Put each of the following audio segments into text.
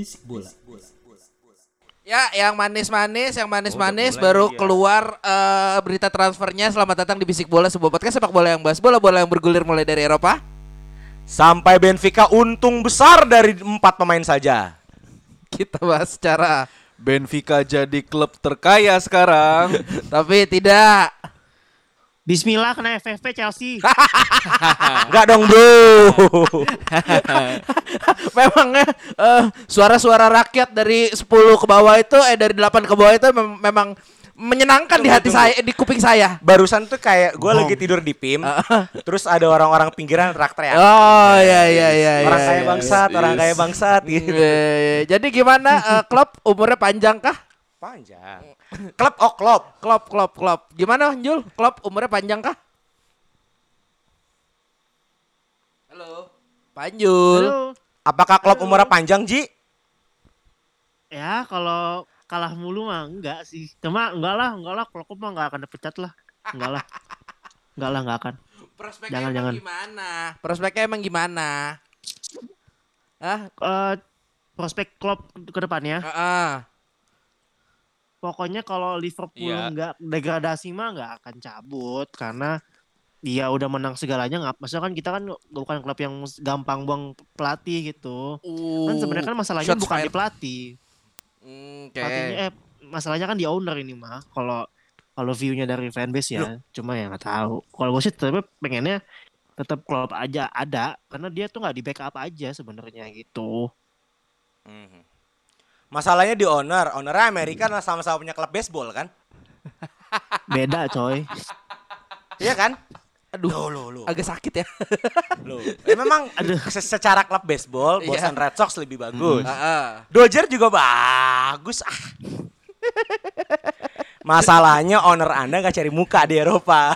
Bisik bola. Ya, yang manis-manis, yang manis-manis baru keluar eh, berita transfernya. Selamat datang di Bisik Bola, sebuah podcast sepak bola yang bahas bola-bola yang bergulir mulai dari Eropa. Sampai Benfica untung besar dari empat pemain saja. Kita bahas secara Benfica jadi klub terkaya sekarang. tapi tidak Bismillah kena FFP Chelsea. Enggak dong bro. memangnya eh, suara-suara rakyat dari 10 ke bawah itu eh dari 8 ke bawah itu mem- memang menyenangkan di hati saya di kuping saya. Barusan tuh kayak gue lagi tidur di PIM. terus ada orang-orang pinggiran teriak-teriak. Oh iya iya iya orang iya, kaya iya. bangsat, orang yes. kaya bangsat gitu. Iya, iya, iya. Jadi gimana eh, klub umurnya panjang kah? Panjang. Klub oh klub. Klub klub klub. Gimana Jul? Klub umurnya panjang kah? Halo. Panjul. Halo. Apakah klub umurnya panjang Ji? Ya kalau kalah mulu mah enggak sih. Cuma enggak lah, enggak lah. Kalau aku mah enggak akan dipecat lah. Enggak lah. Enggak lah, enggak akan. Prospeknya Jangan, emang jangan. gimana? Prospeknya emang gimana? Hah? Eh prospek klub ke depannya. Heeh. Pokoknya kalau Liverpool Iya. enggak degradasi mah enggak akan cabut karena dia udah menang segalanya nggak maksudnya kan kita kan bukan klub yang gampang buang pelatih gitu kan sebenarnya kan masalahnya bukan di fired. pelatih Hmm, Oke. Pelatihnya eh masalahnya kan di owner ini mah. Kalau kalau view-nya dari fanbase ya, cuma ya nggak tahu. Kalau gue sih tetap pengennya tetap klub aja ada karena dia tuh nggak di backup aja sebenarnya gitu. Mhm. Masalahnya di owner. Ownernya Amerika nah sama-sama punya klub baseball kan? Beda coy. Iya kan? Aduh. Loh, loh, loh. Agak sakit ya. Loh. Eh, memang se- secara klub baseball Iya. Boston Red Sox lebih bagus. Heeh. Dodger juga bagus ah. Masalahnya owner Anda nggak cari muka di Eropa.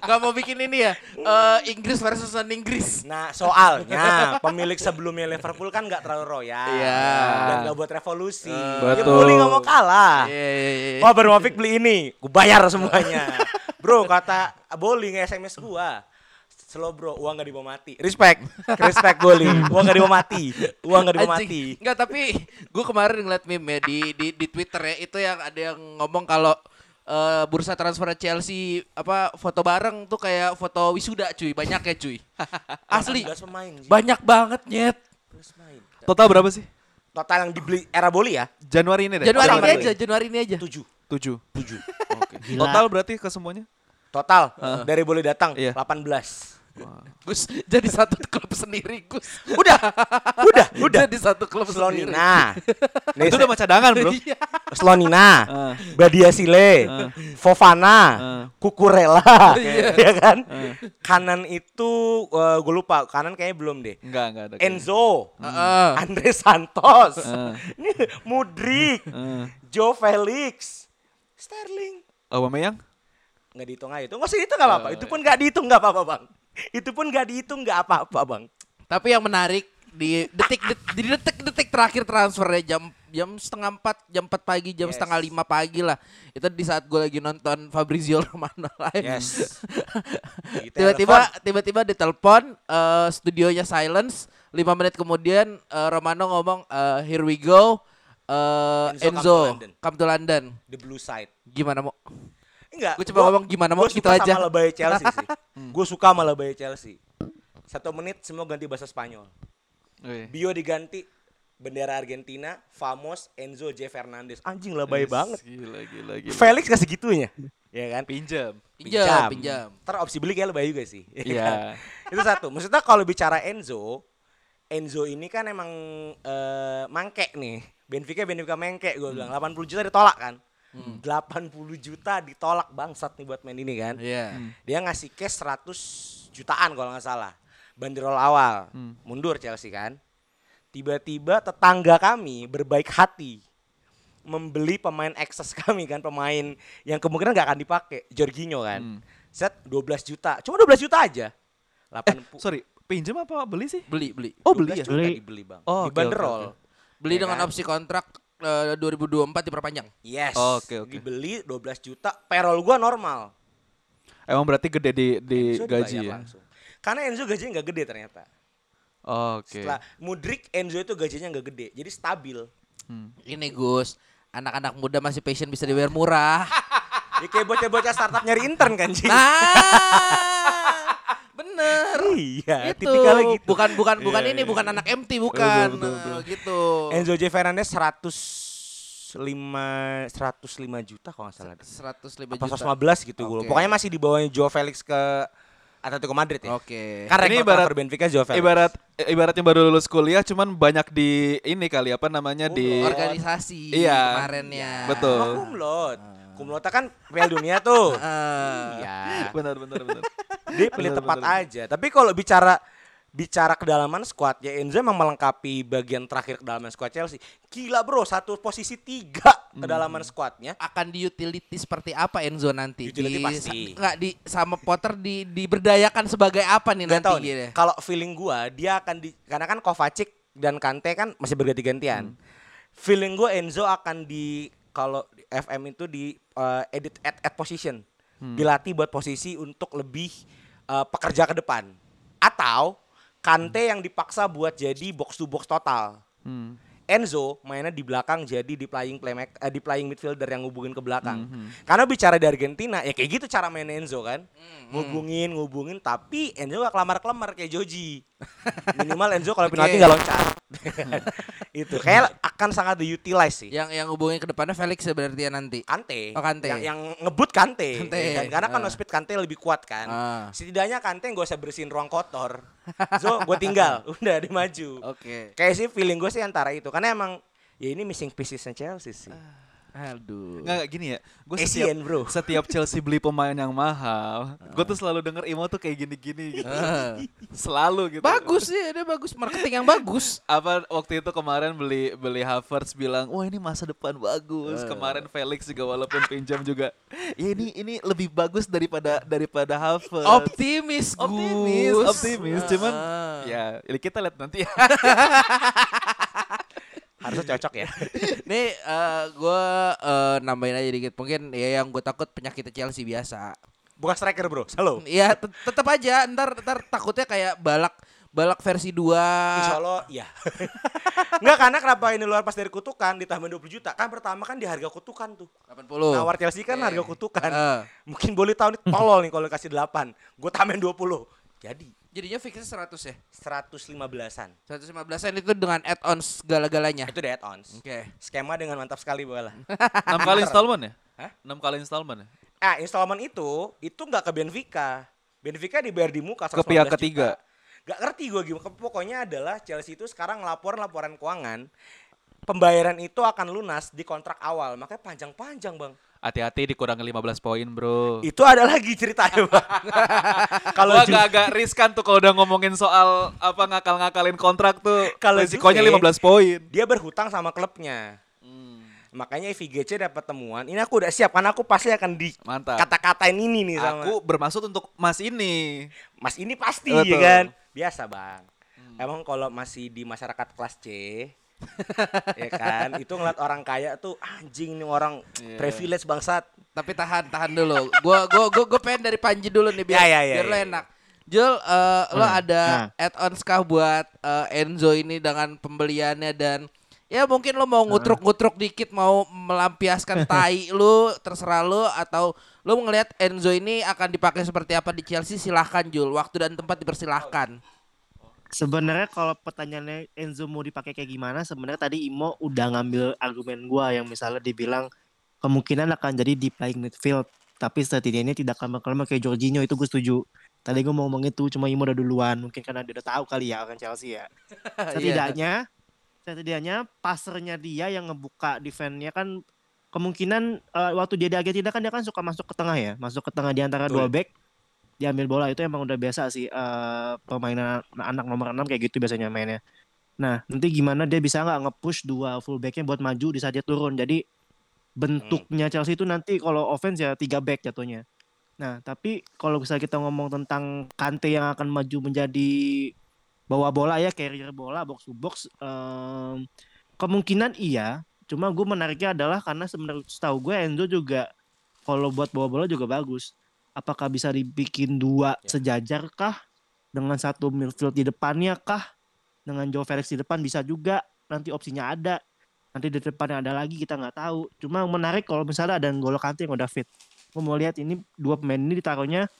Gak mau bikin ini ya. eh, Inggris versus non Inggris. Nah soalnya pemilik sebelumnya Liverpool kan nggak terlalu royal Iya. dan nggak buat revolusi. Eh, Ya bully nggak mau kalah. Iya, iya, iya. Wah baru Mafik beli ini, gue bayar semuanya. Bro kata bowling SMS gua. Slow bro, uang gak dibawa mati. Respect, respect bowling. Uang gak dibawa mati, uang gak dibawa mati. Enggak tapi gue kemarin ngeliat meme ya di, di di Twitter ya itu yang ada yang ngomong kalau eh, bursa transfer Chelsea apa foto bareng tuh kayak foto wisuda cuy banyak ya cuy asli 18 pemain. Ji. banyak banget nyet 18 pemain. Total berapa sih? Total yang dibeli era boli ya? Januari ini deh. Januari ini Januari. aja Januari ini aja 7. 7. 7. Oke. Gila. Total berarti ke semuanya? Total dari boli datang Iya. 18. Gus jadi satu klub sendiri Gus Udah, udah, udah. jadi satu klub sendiri Slonina. Itu udah mah cadangan, Bro. Iya. Slonina. Ah. Badia Sile, Fofana, Ah. Kukurela, Iya. ya kan? Kanan itu gue lupa, kanan kayaknya belum deh. Enggak, enggak ada. Enzo, Heeh. Andre Santos, Ah. Mudrik, Ah. Joe Felix, Sterling. Aubameyang? Nggak dihitung aja itu, nggak usah dihitung nggak apa-apa. Itu pun nggak dihitung nggak apa-apa bang. Itu pun nggak dihitung nggak apa-apa bang. Tapi yang menarik di detik det- di detik-detik terakhir transfernya jam jam setengah empat jam empat pagi jam Yes. setengah lima pagi lah itu di saat gue lagi nonton Fabrizio Romano live Yes. tiba-tiba tiba-tiba ditelepon eh, studionya silence lima menit kemudian eh, Romano ngomong eh, here we go eh, Enzo come to Enzo London." come to London The Blue Side. gimana mau Enggak. Gua coba ngomong gimana, mau gua gitu suka aja. sama lebay Chelsea sih. Gue suka sama lebay Chelsea. Satu menit semua ganti bahasa Spanyol. Bio diganti bendera Argentina, Famos, Enzo J Fernandez. Anjing lebay banget. Gila, gila, gila. Felix kasih gitunya. Ya kan? Pinjam. pinjam pinjam Ntar opsi beli kayak lebay juga sih. ya Iya. kan? Itu satu. Maksudnya kalau bicara Enzo, Enzo ini kan emang eh, mangke nih. Benfica Benfica mengke gue bilang 80 juta ditolak kan. 80 juta ditolak bangsat nih buat main ini kan. Iya. Dia ngasih cash 100 jutaan kalau nggak salah. Banderol awal. Mundur Chelsea kan. Tiba-tiba tetangga kami berbaik hati membeli pemain excess kami kan, pemain yang kemungkinan nggak akan dipakai, Jorginho kan. Set 12 juta. Cuma 12 juta aja. 80 Sorry, pinjam apa beli sih? Beli, beli. Oh beli ya? 12 juta Beli. dibeli, Bang. Oh, Dibanderol. Beli Ya dengan kan? opsi kontrak eh, 2024 diperpanjang. Yes. Oke, oke. Dibeli 12 juta, payroll gua normal. Emang berarti gede di di Enzo gaji ya? langsung. Karena Enzo gajinya nggak gede ternyata. Oke. Setelah Mudrik, Enzo itu gajinya nggak gede, jadi stabil. Ini Gus, anak-anak muda masih passion bisa dibayar murah. Ya kayak bocah-bocah startup nyari intern kan, Ci? Nah, bener. Iya, itu tipikalnya gitu. bukan bukan bukan Iya, ini iya, bukan iya. anak MT bukan Betul, betul, Eh, gitu. Enzo J Fernandez 105 105 juta kalau nggak salah. 105 Apa juta. 115 gitu gua. Oke. Pokoknya masih di bawahnya Joe Felix ke Atletico Madrid ya. Oke. Kan Ini rekor ibarat- transfer Benfica Joe Felix. Ibarat ibaratnya baru lulus kuliah cuman banyak di ini kali apa namanya di organisasi Iya. kemarinnya. Betul. Oh, kumlot. Kumlot kan Piala Dunia tuh. Eh, Iya. benar benar benar. Dia pilih Bener, tepat bener. aja. Tapi kalau bicara bicara kedalaman squad ya Enzo emang melengkapi bagian terakhir kedalaman squad Chelsea. Gila bro, satu posisi tiga Hmm. kedalaman squadnya. akan di utility seperti apa Enzo nanti? Utility di, pasti. Nggak di sama Potter di diberdayakan sebagai apa nih Gak nanti tahu gitu? Kalau feeling gua dia akan di karena kan Kovacic dan Kante kan masih berganti-gantian. Feeling gua Enzo akan di kalau di FM itu di uh, edit at, at position. Dilatih buat posisi untuk lebih uh, pekerja ke depan. Atau Kante yang dipaksa buat jadi box to box total. Hmm. Enzo mainnya di belakang jadi di playing playmaker eh, di playing midfielder yang ngubungin ke belakang. Karena bicara di Argentina ya kayak gitu cara main Enzo kan. Ngubungin, ngubungin tapi Enzo gak kelamar-kelamar kayak Joji. Minimal Enzo kalau penalti nggak loncat. itu kayak akan sangat diutilize sih. Yang yang hubungin ke depannya Felix ya berarti ya nanti. Kante. Oh, Kante. Yang, yang ngebut Kante. Kante. ya kan? Karena kan no speed Kante lebih kuat kan. Ah. Setidaknya Kante gak usah bersihin ruang kotor. So gue tinggal, udah dia maju. Oke. Kayak sih feeling gue sih antara itu karena emang ya ini missing piecesnya Chelsea sih. Aduh. Nggak gini ya. Gue Asian, setiap bro. setiap Chelsea beli pemain yang mahal, gue tuh selalu denger Imo tuh kayak gini-gini gitu. Eh. Selalu gitu. Bagus sih, dia bagus marketing yang bagus. apa waktu itu kemarin beli beli Havertz bilang wah ini masa depan bagus kemarin Felix juga walaupun pinjam juga ya ini ini lebih bagus daripada daripada Havertz Optimis, Gus. optimis optimis cuman Ah. ya ini kita lihat nanti ya Harusnya cocok ya. Nih eh gue eh, nambahin aja dikit mungkin ya yang gue takut penyakit Chelsea biasa. Bukan striker, Bro. Selalu. Iya tet- tetap aja ntar ntar takutnya kayak balak balak versi 2 Insya Allah iya. Enggak karena kenapa ini luar pas dari kutukan ditambah 20 juta. Kan pertama kan di harga kutukan tuh. 80. Nawar Chelsea kan Oke. harga kutukan. Eh. Mungkin boleh tahu nih tolol nih kalau kasih 8. Gue tambahin 20. Jadi Jadinya fixnya 100 ya. 115-an. 115-an itu dengan add-ons segala-galanya. Itu the add-ons. Oke. Skema dengan mantap sekali bola. enam kali installment ya Hah? enam kali installment ya Ah, installment itu itu nggak ke Benfica. Benfica dibayar di muka Ke 115 pihak juta. ketiga. Gak ngerti gue gimana. Pokoknya adalah Chelsea itu sekarang laporan laporan keuangan pembayaran itu akan lunas di kontrak awal. Makanya panjang-panjang, Bang. Hati-hati dikurangi 15 poin bro Itu ada lagi ceritanya, Bang. Kalau agak-agak riskan tuh kalau udah ngomongin soal apa ngakal-ngakalin kontrak tuh Kalau resikonya Juve, 15 poin. dia berhutang sama klubnya. Makanya VGC dapat temuan. Ini aku udah siap karena aku pasti akan di kata-katain ini nih sama Aku bermaksud untuk Mas ini. Mas ini pasti Betul. ya kan. Biasa, Bang. Emang kalau masih di masyarakat kelas C ya kan itu ngeliat orang kaya tuh anjing nih orang Iya. privilege bangsat Tapi tahan, tahan dulu. Gua gua gua, gua pengen dari Panji dulu nih biar Ya, ya, ya, biar lo ya, enak. Jul, lo Hmm, ada nah. add-ons kah buat eh, Enzo ini dengan pembeliannya dan ya mungkin lo mau ngutruk-ngutruk dikit mau melampiaskan tai lu terserah lo atau lo ngelihat Enzo ini akan dipakai seperti apa di Chelsea silahkan Jul waktu dan tempat dipersilahkan Sebenarnya kalau pertanyaannya Enzo mau dipakai kayak gimana, sebenarnya tadi Imo udah ngambil argumen gua yang misalnya dibilang kemungkinan akan jadi di playing midfield, tapi setidaknya tidak lama-lama kayak Jorginho itu gue setuju. Tadi gue mau ngomong itu, cuma Imo udah duluan. Mungkin karena dia udah tahu kali ya orang Chelsea ya. Setidaknya, setidaknya passernya dia yang ngebuka defense-nya kan kemungkinan eh, waktu dia di Argentina kan dia kan suka masuk ke tengah ya, masuk ke tengah di antara Betul. dua back diambil bola itu emang udah biasa sih eh, permainan anak nomor 6 kayak gitu biasanya mainnya. Nah, nanti gimana dia bisa nggak nge-push dua fullbacknya buat maju di saat dia turun. Jadi bentuknya Chelsea itu nanti kalau offense ya tiga back jatuhnya. Nah, tapi kalau misalnya kita ngomong tentang Kante yang akan maju menjadi bawa bola ya, carrier bola box to box, em, kemungkinan iya. Cuma gue menariknya adalah karena sebenarnya setahu gue Enzo juga kalau buat bawa bola juga bagus. Apakah bisa dibikin dua sejajar kah? Dengan satu midfield di depannya kah? Dengan Joe Felix di depan bisa juga. Nanti opsinya ada. Nanti di depannya ada lagi kita nggak tahu. Cuma menarik kalau misalnya ada N'Golo Kante yang udah fit. Gue mau lihat ini dua pemain ini ditaruhnya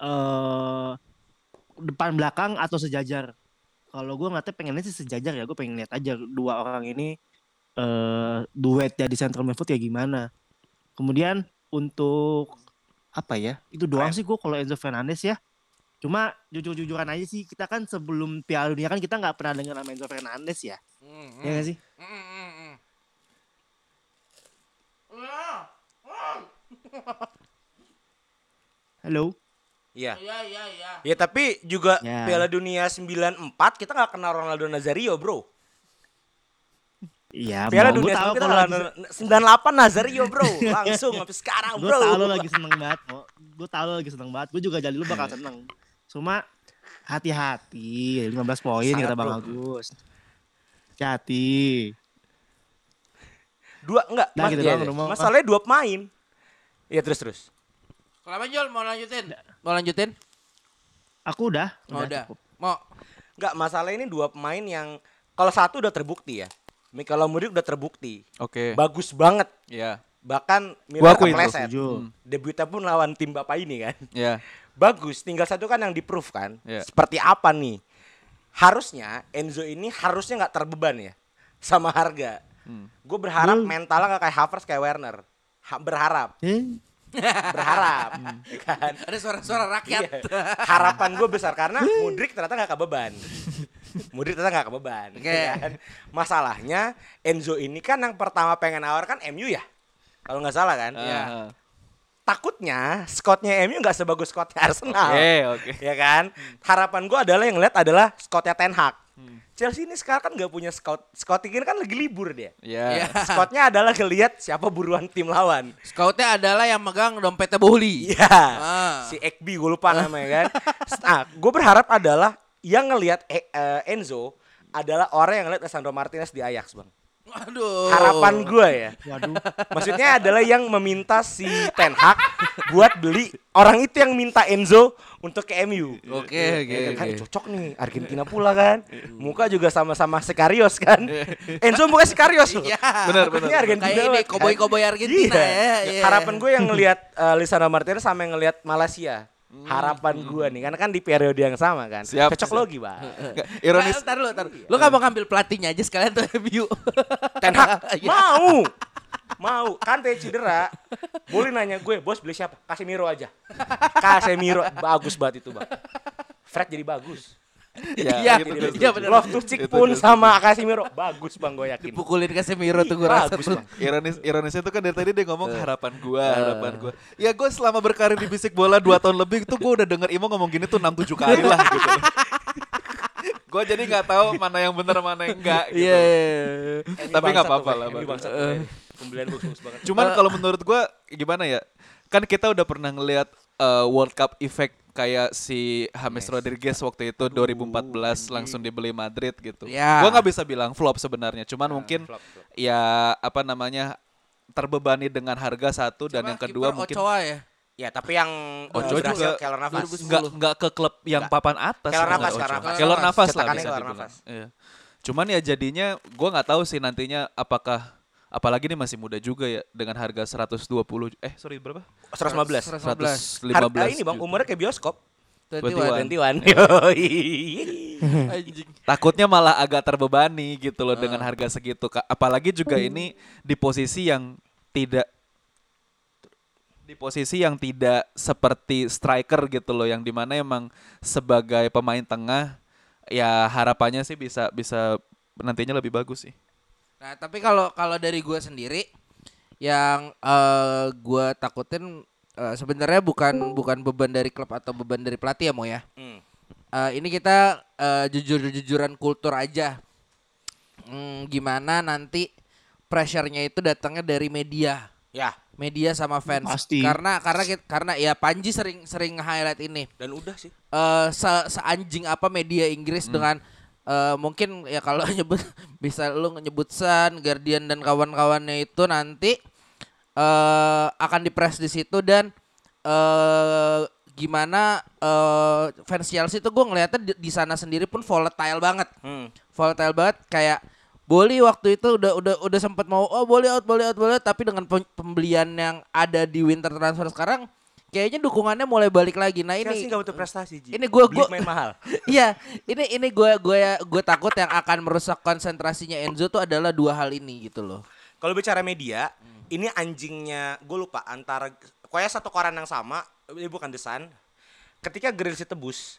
eh depan belakang atau sejajar. Kalau gue ngeliatnya pengennya sih sejajar ya. Gue pengen lihat aja dua orang ini eh duet jadi central midfield kayak gimana. Kemudian untuk apa ya? Itu doang sih gue kalau Enzo Fernandez ya. Cuma jujur-jujuran aja sih kita kan sebelum Piala Dunia kan kita nggak pernah dengar nama Enzo Fernandez ya. Hmm, Ya nggak sih? hmm, hmm. Halo. Iya. Iya, iya, iya. Ya tapi juga Ya. Piala Dunia 94 kita nggak kenal Ronaldo Nazario, Bro. Iya, Piala gue Dunia tahu kita lagi, kenal 98 Nazario, Bro. Langsung sampai sekarang, gue Bro. tahu lo lagi seneng banget, mau. Gue tahu lo lagi seneng banget. Gue juga jadi lu bakal seneng. Cuma hati-hati, 15 poin kata Bang. Agus. Hati. Dua enggak, Nah, mas- gitu iya, iya. Masalahnya dua pemain. Iya terus terus. Kenapa Jol mau lanjutin? Mau lanjutin? Aku udah, Oh, udah. cukup. Mau. Enggak, masalah ini dua pemain yang kalau satu udah terbukti ya. Mikel Mudrik udah terbukti. Oke. Bagus banget. Ya. Bahkan Gua Miller akui itu, kepleset. Setuju. Debutnya pun lawan tim Bapak ini kan. Ya. Bagus, tinggal satu kan yang di-proof kan. Iya. Seperti apa nih? Harusnya Enzo ini harusnya nggak terbeban ya sama harga. Hmm. Gue berharap Hmm. mentalnya nggak kayak Havertz kayak Werner. Ha- berharap, Eh, berharap, ya kan? Ada suara-suara rakyat. Iya. Harapan gue besar karena Mudrik ternyata nggak kebeban. Mudrik ternyata nggak kebeban. Oke. ya kan? Masalahnya Enzo ini kan yang pertama pengen awar kan MU ya. Kalau nggak salah kan. Iya. Ah. Takutnya Scottnya MU nggak sebagus Scottnya Arsenal. Oke, oke. Ya kan. Harapan gue adalah yang lihat adalah Scottnya Ten Hag. Chelsea ini sekarang kan nggak punya scout. Scott ini kan lagi libur dia. Ya. Iya. Scottnya adalah ngelihat siapa buruan tim lawan. Scoutnya adalah yang megang dompetnya Bohli. Iya. Ah. Si Ekbi gue lupa namanya kan. Nah, gue berharap adalah yang ngelihat E- eh, Enzo adalah orang yang ngelihat Lisandro Martinez di Ajax, Bang. Aduh. Harapan gue ya. waduh. Maksudnya adalah yang meminta si Ten Hag buat beli orang itu yang minta Enzo untuk ke MU. Oke, oke, Ya kan, oke. cocok nih Argentina pula kan. Muka juga sama-sama Sikarios kan. Enzo muka Sikarios loh. Iya. Benar, benar. Ini Argentina Kayak ini kan. koboi-koboi Argentina Iya. ya. Iya. Harapan gue yang ngelihat uh, Lisandro Martinez sama yang ngelihat Malaysia. Harapan gue nih karena kan di periode yang sama kan. Siap, Cocok siap. logi, Bang. Nggak, Ironis. Nah, Ntar lu, ntar. Lu gak mau ngambil pelatihnya aja sekalian tuh MU. Ten Hag Iya. mau. Mau. Kante cedera. Boleh nanya gue, bos beli siapa? Casemiro aja. Casemiro bagus banget itu, Bang. Fred jadi bagus. Iya, gitu, iya, gitu, iya gitu. benar. Love to Chick Itu, pun sama Casemiro bagus, Bang, gue yakin. Dipukulin Casemiro tuh gue rasa Bagus, tuh. Bang. Ironis, ironisnya tuh kan dari tadi dia ngomong harapan gua, harapan gua. Ya gue selama berkarir di bisik bola 2 tahun lebih itu gue udah denger Imo ngomong gini tuh 6-7 kali lah gitu. gue jadi nggak tahu mana yang benar mana yang enggak gitu. Iya. iya. Tapi nggak apa-apa lah, tuh. Pembelian bagus banget. Cuman kalau menurut gua gimana ya? Kan kita udah pernah ngelihat eh, World Cup effect kayak si James Rodriguez waktu itu 2014 langsung dibeli Madrid gitu. Ya. Gua nggak bisa bilang flop sebenarnya, cuman mungkin flop, flop. ya apa namanya terbebani dengan harga satu dan yang kedua mungkin Ochoa ya. Ya, tapi yang Ojo uh, berhasil juga Keylor Navas. 2010. nggak nggak ke klub yang Nggak. papan atas. Navas, Ojo. Keylor Navas. Keylor Navas lah bisa dibilang. Iya. Cuman ya jadinya gua nggak tahu sih nantinya apakah apalagi ini masih muda juga ya dengan harga 120 eh sorry berapa? 115. 115. 115 Harga ini Bang, umurnya kayak bioskop. 21. 21. Yoi. Anjing. Takutnya malah agak terbebani gitu loh Ah. dengan harga segitu. Apalagi juga ini di posisi yang tidak di posisi yang tidak seperti striker gitu loh yang di mana emang sebagai pemain tengah ya harapannya sih bisa bisa nantinya lebih bagus sih. Nah, tapi kalau kalau dari gua sendiri yang eh gua takutin eh, sebenarnya bukan bukan beban dari klub atau beban dari pelatih ya Mo ya. Hmm. Eh, ini kita eh, jujur-jujuran kultur aja. Hmm, gimana nanti pressure-nya itu datangnya dari media. Ya, Media sama fans. Pasti. Karena karena kit- karena ya Panji sering sering highlight ini. dan udah sih. eh se seanjing apa media Inggris dengan eh, mungkin ya kalau nyebut bisa lu nyebut Sun, Guardian dan kawan-kawannya itu nanti eh akan dipres di situ dan eh gimana eh fans Chelsea itu gue ngeliatnya di, di sana sendiri pun volatile banget Hmm. volatile banget kayak Boli waktu itu udah udah udah sempat mau oh boleh out boleh out boleh out, tapi dengan pem- pembelian yang ada di winter transfer sekarang kayaknya dukungannya mulai balik lagi. Nah Chelsea ini nggak butuh prestasi, Ji. ini gua- Beli gua- main mahal. Iya, ini ini gue gue gue takut yang akan merusak konsentrasinya Enzo tuh adalah dua hal ini gitu loh. Kalau bicara media, ini anjingnya gue lupa antara kayak satu koran yang sama, ini bukan The Sun. Ketika Grealish tebus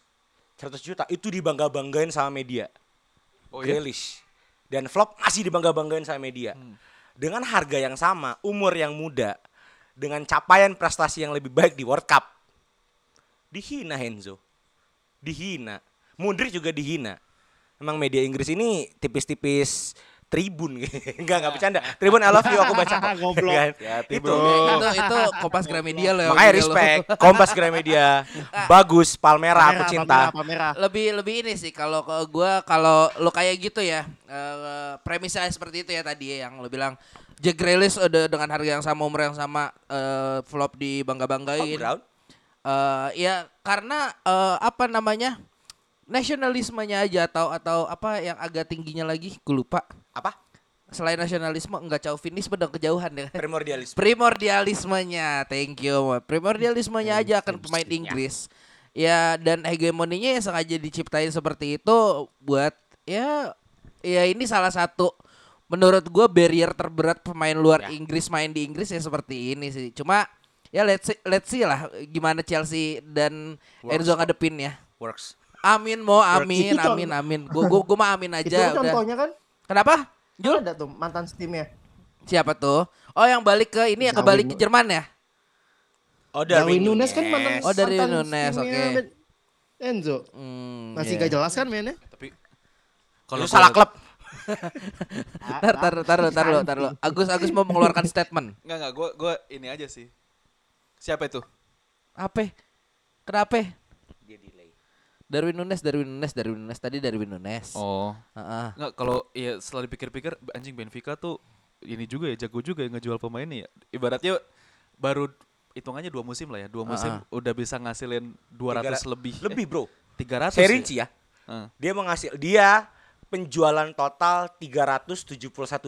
100 juta itu dibangga-banggain sama media. Oh iya? Grealish. Dan flop masih dibangga-banggain sama media. Dengan harga yang sama, umur yang muda, dengan capaian prestasi yang lebih baik di World Cup. Dihina Henzo. Dihina. Mundrik juga dihina. Emang media Inggris ini tipis-tipis tribun enggak enggak bercanda tribun I love you aku baca kok Goblok. Kan? Hati-hati, itu itu itu Kompas Gramedia loh. makanya respect Kompas Gramedia bagus Palmera aku cinta Palmera, Palmera. lebih lebih ini sih kalau ke gua kalau lo kayak gitu ya eh, premisnya seperti itu ya tadi ya, yang lo bilang Jack Grealish udah dengan harga yang sama umur yang sama eh, flop di bangga banggain Brown ya karena eh, apa namanya nasionalismenya aja atau atau apa yang agak tingginya lagi gue lupa. Apa? Selain nasionalisme enggak chauvinisme dan kejauhan ya. Primordialisme. Primordialismenya thank you primordialismenya aja akan pemain Inggris. Ya dan hegemoninya yang sengaja diciptain seperti itu buat ya ya ini salah satu menurut gue barrier terberat pemain luar Inggris main di Inggris ya seperti ini sih. Cuma ya let's see, let's see lah gimana Chelsea dan Enzo ngadepin ya. Works. Amin mo amin Itu contoh- amin amin. Gue gue gue mah amin Itu aja kan udah. contohnya kan? Kenapa? Jul? Ada tuh mantan steamnya. siapa tuh? Oh yang balik ke ini ya kebalik ke Jerman ya? Oh Darwin Nunes kan mantan Oh, Darwin mantan Nunes, oke. Enzo. Hmm, Masih iya. gak jelas kan mainnya? Tapi kalau salah klub Tar, tar, tar, tar, tar, tar, tar. Agus, Agus mau mengeluarkan statement. Enggak enggak gue gue ini aja sih. Siapa itu? Apa? Kenapa? dia delay Darwin Nunes, Darwin Nunes, Darwin Nunes tadi Darwin Nunes. Oh. Heeh. Enggak kalau ya setelah dipikir-pikir anjing Benfica tuh ini juga ya jago juga ya ngejual pemainnya ya. Ibaratnya baru hitungannya dua musim lah ya. Dua musim Ah. udah bisa ngasilin 200 lebih. lebih bro Eh, 300 saya ya? rinci ya Heeh. dia menghasil dia penjualan total 371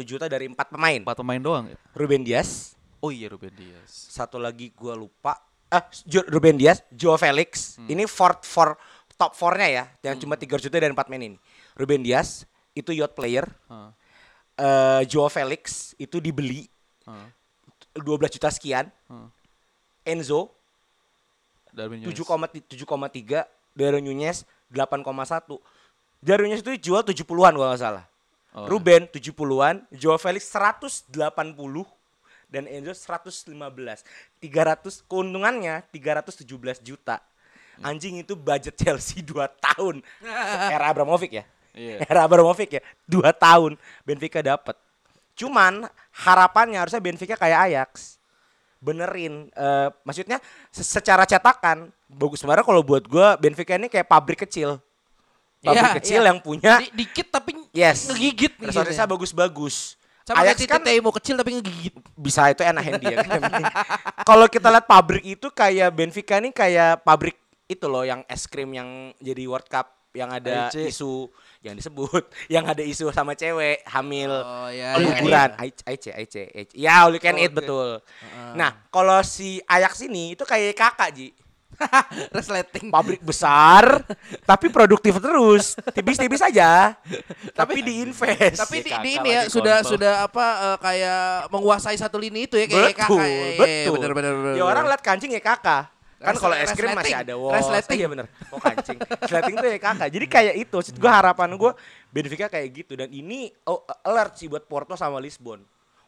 juta dari empat pemain Empat pemain doang ya. Ruben Dias Oh iya Ruben Dias. satu lagi gua lupa Jo- Ruben Diaz, Joe Felix. Ini fourth for top four-nya ya, yang cuma 3 juta dan 4 main ini. Ruben Diaz itu yacht player. Heeh. Eh Joe Felix itu dibeli Heeh. 12 juta sekian. Heeh. Enzo Darwin Nunes. 7,7,3, Darwin Nunez 8,1. Darwin Nunez itu jual 70-an kalau nggak salah. Oh, Ruben 70-an, Joe Felix 180 dan Enzo 115. 300 keuntungannya 317 juta. Anjing itu budget Chelsea 2 tahun. Era Abramovich ya. Iya. Era Abramovich ya. 2 tahun Benfica dapat. Cuman harapannya harusnya Benfica kayak Ajax. Benerin eh, maksudnya se- secara cetakan bagus sebenarnya kalau buat gua Benfica ini kayak pabrik kecil. Pabrik Iya, kecil iya. yang punya Di- dikit tapi Yes. ngegigit nih. Resourcesnya bagus-bagus. Sama Ajax kayak kan Tite mau kecil tapi ngegigit. bisa itu enak handy ya. Kalau kita lihat pabrik itu kayak Benfica nih kayak pabrik itu loh yang es krim yang jadi World Cup yang ada AIC. isu yang disebut, yang ada isu sama cewek hamil Oh ya. liburan, AIC, AIC, AIC, AIC. Ya, all you can Oh, eat oke. betul. Nah, kalau si Ajax ini itu kayak kakak Ji. Resleting. pabrik besar tapi produktif terus. Tipis-tipis aja. Tapi diinvest. Tapi di, kakak di ini ya sudah sudah apa eh, kayak menguasai satu lini itu ya kayak betul kakak. ya. betul. Bener, bener, bener, ya orang lihat kancing ya kakak. Kan kalau es krim masih ada wall Resleting. iya bener. Oh kancing. Resleting tuh ya kakak. Jadi kayak itu. Gue harapan gue Benfica kayak gitu. Dan ini oh, alert sih buat Porto sama Lisbon.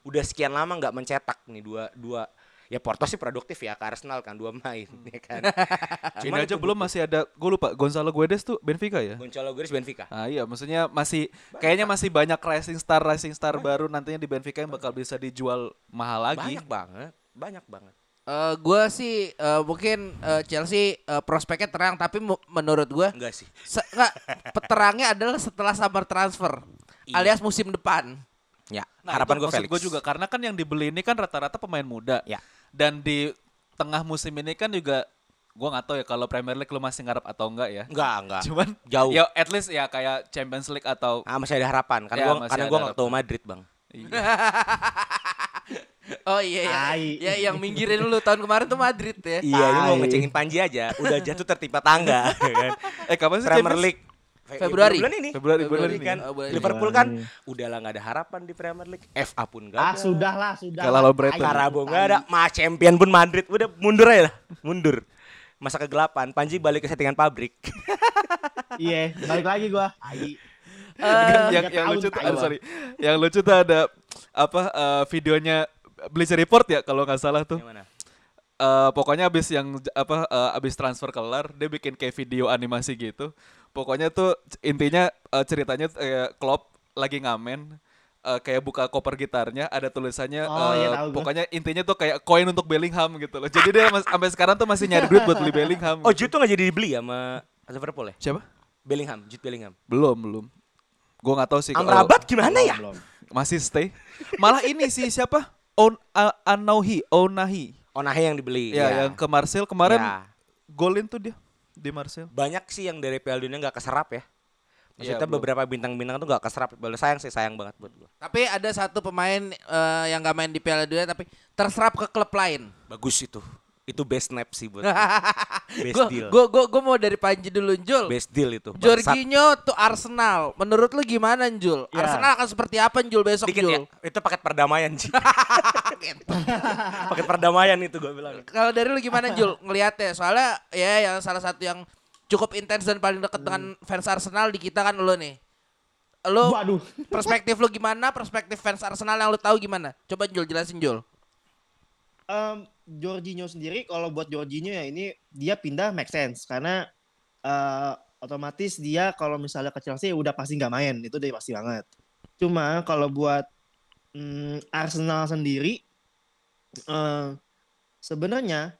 Udah sekian lama nggak mencetak nih dua dua ya Porto sih produktif ya ke Arsenal kan dua main ya kan Ini aja belum masih ada, gue lupa Gonzalo Guedes tuh Benfica ya? Gonçalo Guedes Benfica Ah iya, maksudnya masih kayaknya masih banyak rising star rising star baru nantinya di Benfica yang bakal bisa dijual mahal lagi. banyak banget banyak banget Eh, gua sih eh, mungkin eh, Chelsea eh, prospeknya terang tapi menurut gua enggak sih se- enggak, peterangnya adalah setelah summer transfer Iya. alias musim depan. ya Nah, harapan gue Felix Gue juga karena kan yang dibeli ini kan rata-rata pemain muda. Ya. Dan di tengah musim ini kan juga gue nggak tahu ya kalau Premier League lu masih ngarep atau enggak ya. enggak enggak Cuman Jauh. Ya at least ya kayak Champions League atau Ah, masih ada harapan karena Ya, gua masih karena gua nggak harapan. Madrid bang Iya. Oh iya ya. Tai. Ya yang minggirin lu tahun kemarin tuh Madrid ya. iya ini mau ngecengin Panji aja udah jatuh tertimpa tangga kan eh kapan sih Premier? League Februari. bulan ini Februari, Februari bulan kan ini. Oh, bulan ini. Liverpool kan udahlah nggak ada harapan di Premier League FA pun nggak Ah ada sudah lah, sudah. Brighton. Tai, Karabo nggak ada Ma champion pun Madrid udah mundur aja lah mundur masa kegelapan Panji balik ke settingan pabrik Iya, balik lagi gua. Tai. yang, yang, yang lucu tuh, ah, sorry, yang lucu tuh ada apa eh, videonya Bleacher Report ya kalau nggak salah tuh. Gimana? Eh, pokoknya abis yang apa eh, abis transfer kelar dia bikin kayak video animasi gitu. Pokoknya tuh intinya eh, ceritanya kayak Klopp lagi ngamen eh, kayak buka koper gitarnya ada tulisannya Oh, gua. pokoknya intinya tuh kayak koin untuk Bellingham gitu loh. Jadi dia mas- sampai sekarang tuh masih nyari duit buat beli Bellingham. oh Jude tuh nggak jadi dibeli sama Liverpool ya siapa? Bellingham Jude Bellingham Belum, belum. Gua nggak tahu sih kalau- Amrabat gimana ya Belum. masih stay. Malah ini sih siapa? On A- Anauhi, Onahi. Onahe yang dibeli Ya, yang ke Marseille kemarin Ya. golin tuh dia di Marseille. banyak sih yang dari Piala Dunia nggak keserap ya. Maksudnya belum. beberapa bintang-bintang tuh nggak keserap. Boleh sayang sih sayang banget buat gua. Tapi ada satu pemain eh, yang gak main di Piala Dunia tapi terserap ke klub lain. Bagus itu. Itu best snap sih buat gua. best Gue deal. gue gue gue mau dari Panji dulu Jul. Best deal itu. Jorginho tuh Arsenal. Menurut lu gimana Jul? Ya. Arsenal akan seperti apa Jul besok Dikit Jul? ya. Itu paket perdamaian sih. paket perdamaian itu gua bilang. Kalau dari lu gimana Jul ngelihatnya? Soalnya ya yang salah satu yang cukup intens dan paling dekat dengan fans Arsenal di kita kan lu nih. Lu Waduh. perspektif lu gimana? Perspektif fans Arsenal yang lu tahu gimana? Coba Jul jelasin Jul. Em, Jorginho sendiri kalau buat Jorginho ya ini dia pindah make sense. Karena eh, otomatis dia kalau misalnya ke Chelsea udah pasti nggak main. Itu dia pasti banget. Cuma kalau buat mm, Arsenal sendiri eh, sebenarnya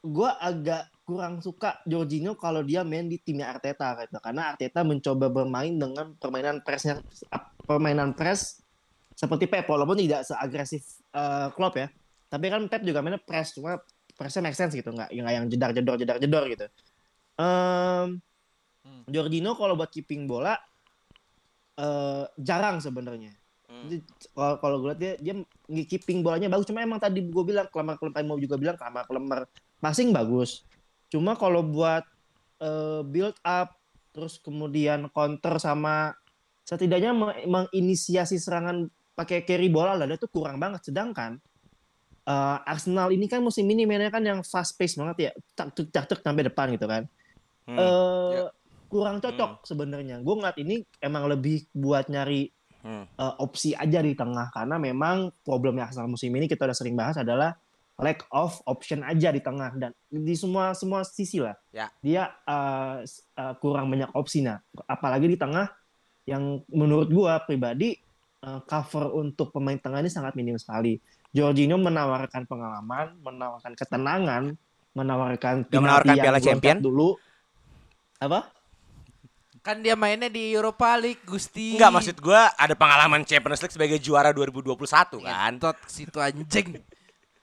gua agak kurang suka Jorginho kalau dia main di timnya Arteta gitu. Karena Arteta mencoba bermain dengan permainan pressnya permainan press seperti Pep walaupun tidak seagresif eh, Klopp ya tapi kan Pep juga mainnya press cuma pressnya make sense gitu nggak nggak yang jedar jedor jedar jedor gitu. Em, Hmm. Jorginho kalau buat keeping bola eh jarang sebenarnya. Hmm. Jadi, kalau kalau gue lihat dia dia keeping bolanya bagus. Cuma emang tadi gue bilang kelemar kelemar mau juga bilang kelemar kelemar passing bagus. Cuma kalau buat eh, build up terus kemudian counter sama setidaknya me- menginisiasi serangan pakai carry bola lah dia tuh kurang banget. Sedangkan eh, Arsenal ini kan musim ini mainnya kan yang fast pace banget ya tak tuk tak tuk sampai depan gitu kan. Hmm. eh kurang cocok sebenarnya. Gue ngeliat ini emang lebih buat nyari Hmm. eh, opsi aja di tengah. Karena memang problemnya Arsenal musim ini kita udah sering bahas adalah lack of option aja di tengah. Dan di semua semua sisi lah. Ya. dia eh, s- eh, kurang banyak opsi nah apalagi di tengah yang menurut gua pribadi eh, cover untuk pemain tengah ini sangat minim sekali Jorginho menawarkan pengalaman menawarkan ketenangan menawarkan menawarkan Piala Champion? dulu apa Kan dia mainnya di Europa League, Gusti. Enggak maksud gua ada pengalaman Champions League sebagai juara 2021 kan. Ke situ anjing.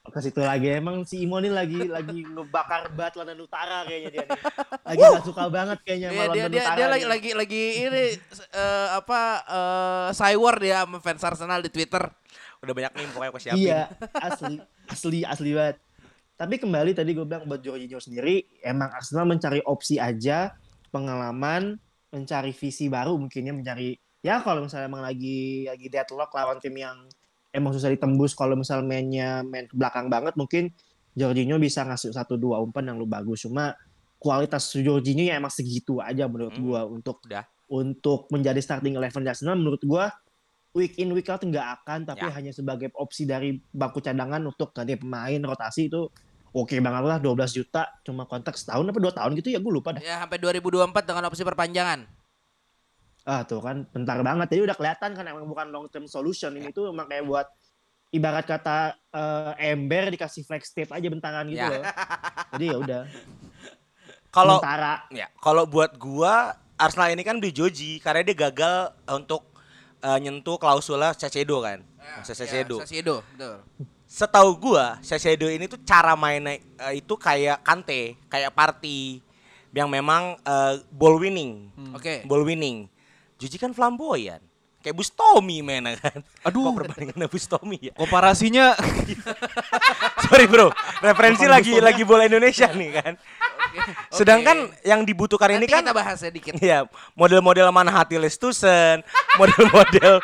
ke situ lagi emang si Imo ini lagi lagi ngebakar bat London Utara kayaknya dia nih. Lagi gak suka banget kayaknya Iya, sama dia London dia Utara. dia lagi nih. lagi lagi ini eh, apa eh cywar dia sama fans Arsenal di Twitter. Udah banyak nih pokoknya aku siapin. Iya, asli asli asli banget. Tapi kembali tadi gue bilang buat Jorginho sendiri, emang Arsenal mencari opsi aja, pengalaman, mencari visi baru mungkinnya mencari ya kalau misalnya emang lagi lagi deadlock lawan tim yang emang susah ditembus kalau misal mainnya main ke belakang banget mungkin Jorginho bisa ngasih satu dua umpan yang lu bagus cuma kualitas Jorginho ya emang segitu aja menurut Hmm. gua untuk Udah. untuk menjadi starting eleven Arsenal menurut gua week in week out nggak akan tapi Ya. hanya sebagai opsi dari bangku cadangan untuk ganti pemain rotasi itu oke banget lah 12 juta cuma kontrak setahun apa dua tahun gitu ya gue lupa dah Ya sampai 2024 dengan opsi perpanjangan. ah tuh kan bentar banget jadi udah kelihatan kan emang bukan long term solution ini tuh emang kayak buat ibarat kata eh, ember dikasih flex tape aja bentaran gitu Ya. loh jadi ya udah Kalau ya, kalau buat gua Arsenal ini kan beli Joji karena dia gagal untuk eh, nyentuh klausula Caicedo kan. Masa Caicedo. Ya, Sasiedo, betul. Setahu gua Caicedo ini tuh cara mainnya eh, itu kayak Kante, kayak party yang memang eh, ball winning. Oke. Ball winning. Joji kan flamboyan. Kayak Bustomi mainnya kan. Aduh. Kok perbandingannya Bustomi ya? Komparasinya Sorry bro, referensi Bukan lagi Bustomi. lagi bola Indonesia nih kan. Sedangkan yang dibutuhkan ini Nanti kan kita bahas ya dikit. Iya, model-model Manhati Lestusen, model-model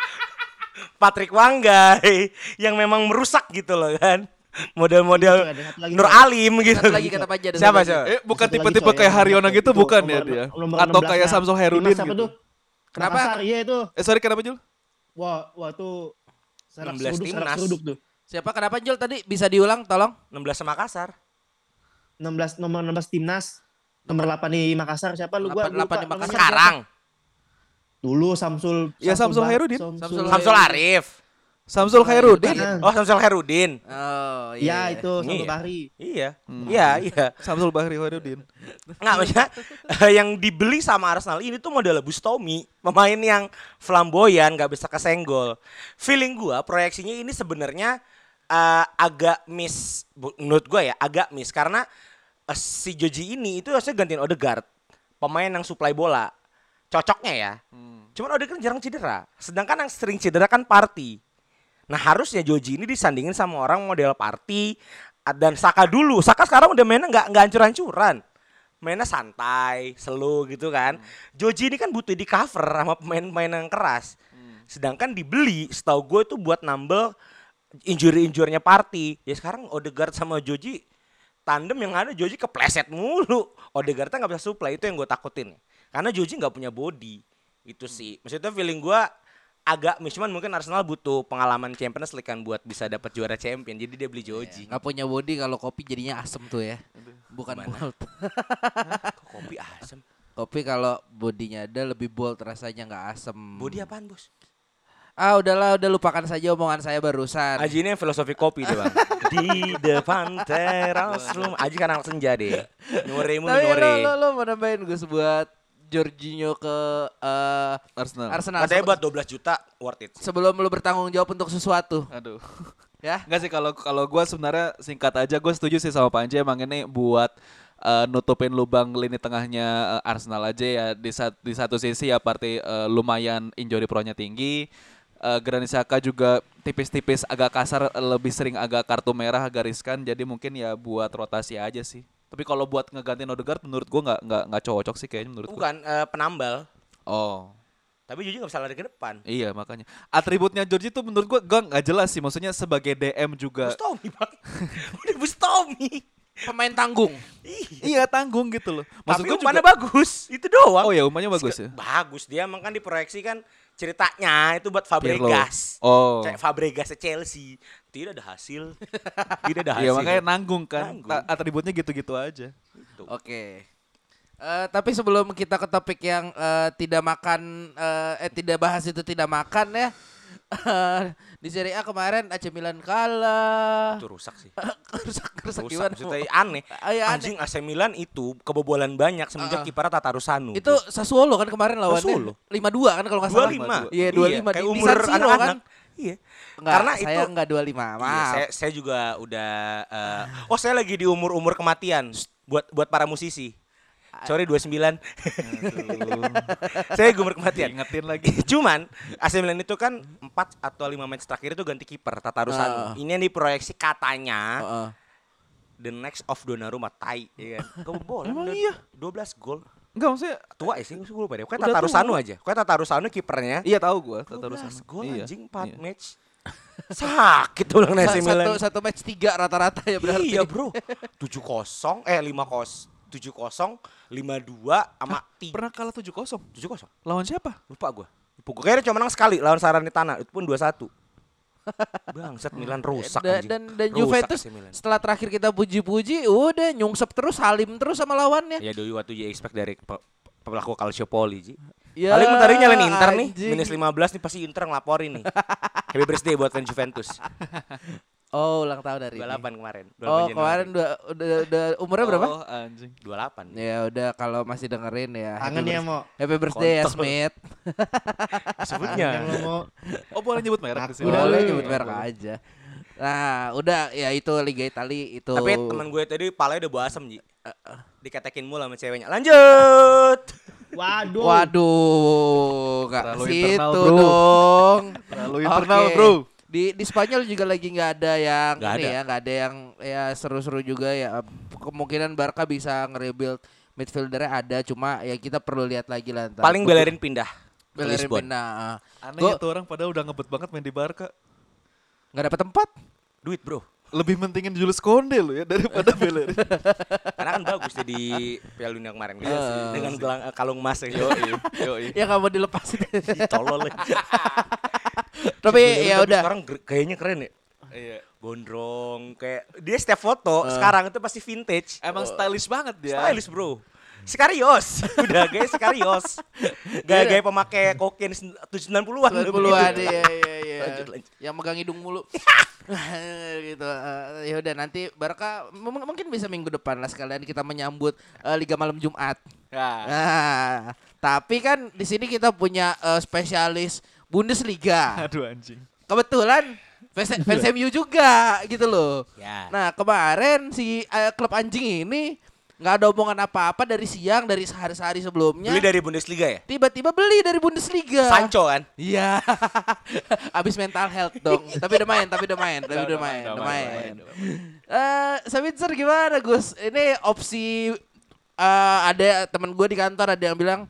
Patrick Wanggai yang memang merusak gitu loh kan. Model-model Nur. Alim gitu. Satu lagi kata Paja, ada Siapa satu lagi. siapa? eh bukan tipe-tipe kayak Haryono gitu itu, bukan ya dia? Atau 16 kayak. Samsul Herudin gitu. Kenapa? Makassar, iya itu. Eh sorry kenapa Jul? Wah, wah tuh serap 16 seruduk, timnas. seruduk tuh. Siapa kenapa Jul tadi bisa diulang tolong? 16 Makassar. 16 nomor 16 timnas. Nomor 8 di Makassar siapa lu gua 8 lupa di namanya Makassar. Sekarang Dulu Samsul Ya, Samsul Ba- Hairudin. Samsul Samsul Arif. Samsul Khairuddin. Bukan. Oh, Samsul Herudin. Oh Ya iya. itu Samsul Iya. Bahri. Iya. Hmm. Iya, iya. Samsul Bahri Khairuddin. Nggak maksudnya eh, yang dibeli sama Arsenal ini tuh model Bustomi, pemain yang flamboyan, nggak bisa kesenggol. Feeling gua proyeksinya ini sebenarnya eh, agak miss menurut gua ya, agak miss karena eh, si Joji ini itu harusnya gantiin Odegaard, pemain yang supply bola. Cocoknya ya. Cuman Odegaard jarang cedera. Sedangkan yang sering cedera kan Party. Nah harusnya Joji ini disandingin sama orang model Party dan Saka dulu. Saka sekarang udah mainnya nggak nggak hancur-hancuran. Mainnya santai, slow gitu kan. Joji ini kan butuh di cover sama pemain-pemain yang keras. Sedangkan dibeli, setahu gue itu buat nambel injury-injurnya Party. Ya sekarang Odegaard sama Joji tandem yang ada Joji kepleset mulu. Odegaardnya nggak bisa supply itu yang gue takutin. Karena Joji nggak punya body. Itu sih. Maksudnya feeling gue agak miss cuman mungkin Arsenal butuh pengalaman Champions League kan buat bisa dapat juara champion. Jadi dia beli Joji. Nggak punya body kalau kopi jadinya asem tuh ya. Bukan bold. Kok kopi asem. Kopi kalau bodinya ada lebih bold rasanya nggak asem. Body apaan, Bos? Ah udahlah udah lupakan saja omongan saya barusan. Aji ini yang filosofi kopi deh, Bang. Di depan teras rumah. Aji kan anak senja deh. Nyore mu Tapi lo, lo, lo mau nambahin gue buat Jorginho ke eh, Arsenal. Arsenal. Katanya buat 12 juta worth it. sebelum lo bertanggung jawab untuk sesuatu, Aduh. ya. Enggak sih kalau kalau gua sebenarnya singkat aja gue setuju sih sama Panji emang ini buat eh, nutupin lubang lini tengahnya eh, Arsenal aja ya di, sat- di satu sisi ya partai eh, lumayan injury pro-nya tinggi. Eh, Granit Xhaka juga tipis-tipis agak kasar lebih sering agak kartu merah agak riskan jadi mungkin ya buat rotasi aja sih. Tapi kalau buat ngegantiin Odegaard menurut gua nggak nggak nggak cocok sih kayaknya menurut gua. Bukan eh, penambal. Oh. Tapi Joji nggak bisa lari ke depan. Iya makanya atributnya George itu menurut gua gua nggak jelas sih maksudnya sebagai DM juga Bustomi, Bang. Udah Bustomi. Pemain tanggung. iya tanggung gitu loh. Maksud Tapi gua umpannya bagus. Itu doang. Oh ya umpannya bagus ya. Bagus dia emang kan diproyeksikan ceritanya itu buat Fabregas. Oh. Kayak Fabregas Chelsea. Tidak ada hasil. Tidak ada hasil. Iya makanya nanggung kan. Nanggung. Atributnya gitu-gitu aja. Oke. Eh, tapi sebelum kita ke topik yang eh, tidak makan eh, eh tidak bahas itu tidak makan ya. di Serie A kemarin AC Milan kalah. itu rusak sih. rusak rusak Rusak, gimana? maksudnya aneh. Ah, iya, aneh. Anjing AC Milan itu kebobolan banyak semenjak Ah. kipernya Tatarusanu. Itu Sassuolo kan kemarin Sassuolo. lawannya. 5-2 kan kalau nggak salah. 25. Iya, 25 Kayak di, umur di anak-anak. kan. Iya. Enggak, Karena saya itu enggak 25. Iya, Maaf. saya, saya juga udah eh, oh saya lagi di umur-umur kematian buat buat para musisi. Sorry 29. saya di umur kematian. Ingetin lagi. Cuman AC Milan itu kan 4 atau 5 match terakhir itu ganti kiper Tatarusanu. Ah. Ini yang diproyeksi katanya Heeh. the next of Donnarumma tai ya kan. Kebobolan. Emang udah iya? 12 gol. Enggak maksudnya Tua ya sih, gue lupa deh. Udah Tata. Rusano aja. Pokoknya Tata Rusano kipernya. Iya tahu gua, 12 Tata Rusano. gol Iya, anjing 4 iya. match. Sakit tuh AC Milan. satu satu match tiga rata-rata ya berarti. Iya bro 7-0 Eh 5-0 7-0 5-2 sama 3 Pernah kalah 7-0. 7-0 Lawan siapa? Lupa gue gue Kayaknya cuma menang sekali Lawan Salernitana Itu pun 2-1 Bangsat Milan rusak dan, anjing. dan dan Rusak Juventus Milan. setelah terakhir kita puji-puji udah nyungsep terus salim terus sama lawannya. Ya do you what do you expect dari pe- pelaku Calciopoli Ji Ya, Paling bentar ini nyalain Inter nih. Minus 15 nih pasti Inter ngelaporin nih Happy birthday buat fans Juventus Oh, ulang tahun dari 28 kemarin 28 Oh, Januari. kemarin udah, udah, udah umurnya berapa? Oh, anjing. 28 Ya udah kalau masih dengerin ya. happy Kangen ya mau. Happy birthday ya Kontol. Smith. Sebutnya. Oh, boleh nyebut merek di sini. Udah, Boleh nyebut merek aja. Nah, udah ya itu Liga Itali itu. Tapi teman gue tadi palanya udah bau asem Ji Diketekin mulu sama ceweknya Lanjut Waduh. Waduh. Terlalu Situ internal, bro. dong. Terlalu internal, Oke. bro. Di di Spanyol juga lagi nggak ada yang Nggak ini ada. ya, nggak ada yang ya seru-seru juga ya. Kemungkinan Barca bisa nge-rebuild midfieldernya ada, cuma ya kita perlu lihat lagi lah. ntar. Paling Bellerin pindah Bellerin Lisbon. pindah. Aneh Gua- itu orang padahal udah ngebet banget main di Barca. Nggak dapat tempat. Duit bro Lebih mentingin Julius Konde lo ya daripada Bellerin. Karena kan bagus dia di Piala Dunia kemarin kan. Sih. Dengan gelang kalung emas ya. Yo, yo, Ya nggak mau dilepasin. Tolol lagi. Tapi ya udah. Sekarang kayaknya keren ya. Iya. Gondrong kayak dia setiap foto sekarang itu pasti vintage. Emang stylish banget dia. Stylish bro. Sikarios, udah gaya Sikarios. Gaya-gaya pemakai kokain 90-an. 90-an iya iya iya. Lanjut, lanjut. Yang megang hidung mulu. gitu. Eh, ya udah nanti Barca m- mungkin bisa minggu depan lah sekalian kita menyambut eh, Liga Malam Jumat. Ya. Nah, tapi kan di sini kita punya eh, spesialis Bundesliga. Aduh anjing. Kebetulan fans, fans MU juga gitu loh. Ya. Nah, kemarin si eh, klub anjing ini nggak ada omongan apa-apa dari siang dari sehari-sehari sebelumnya. Beli dari Bundesliga ya? Tiba-tiba beli dari Bundesliga. Sancho kan? Iya. Abis mental health dong. tapi udah main, tapi udah main, tapi Udah udah main, udah main. Eh, Sabitzer gimana Gus? Ini opsi eh, ada temen gue di kantor ada yang bilang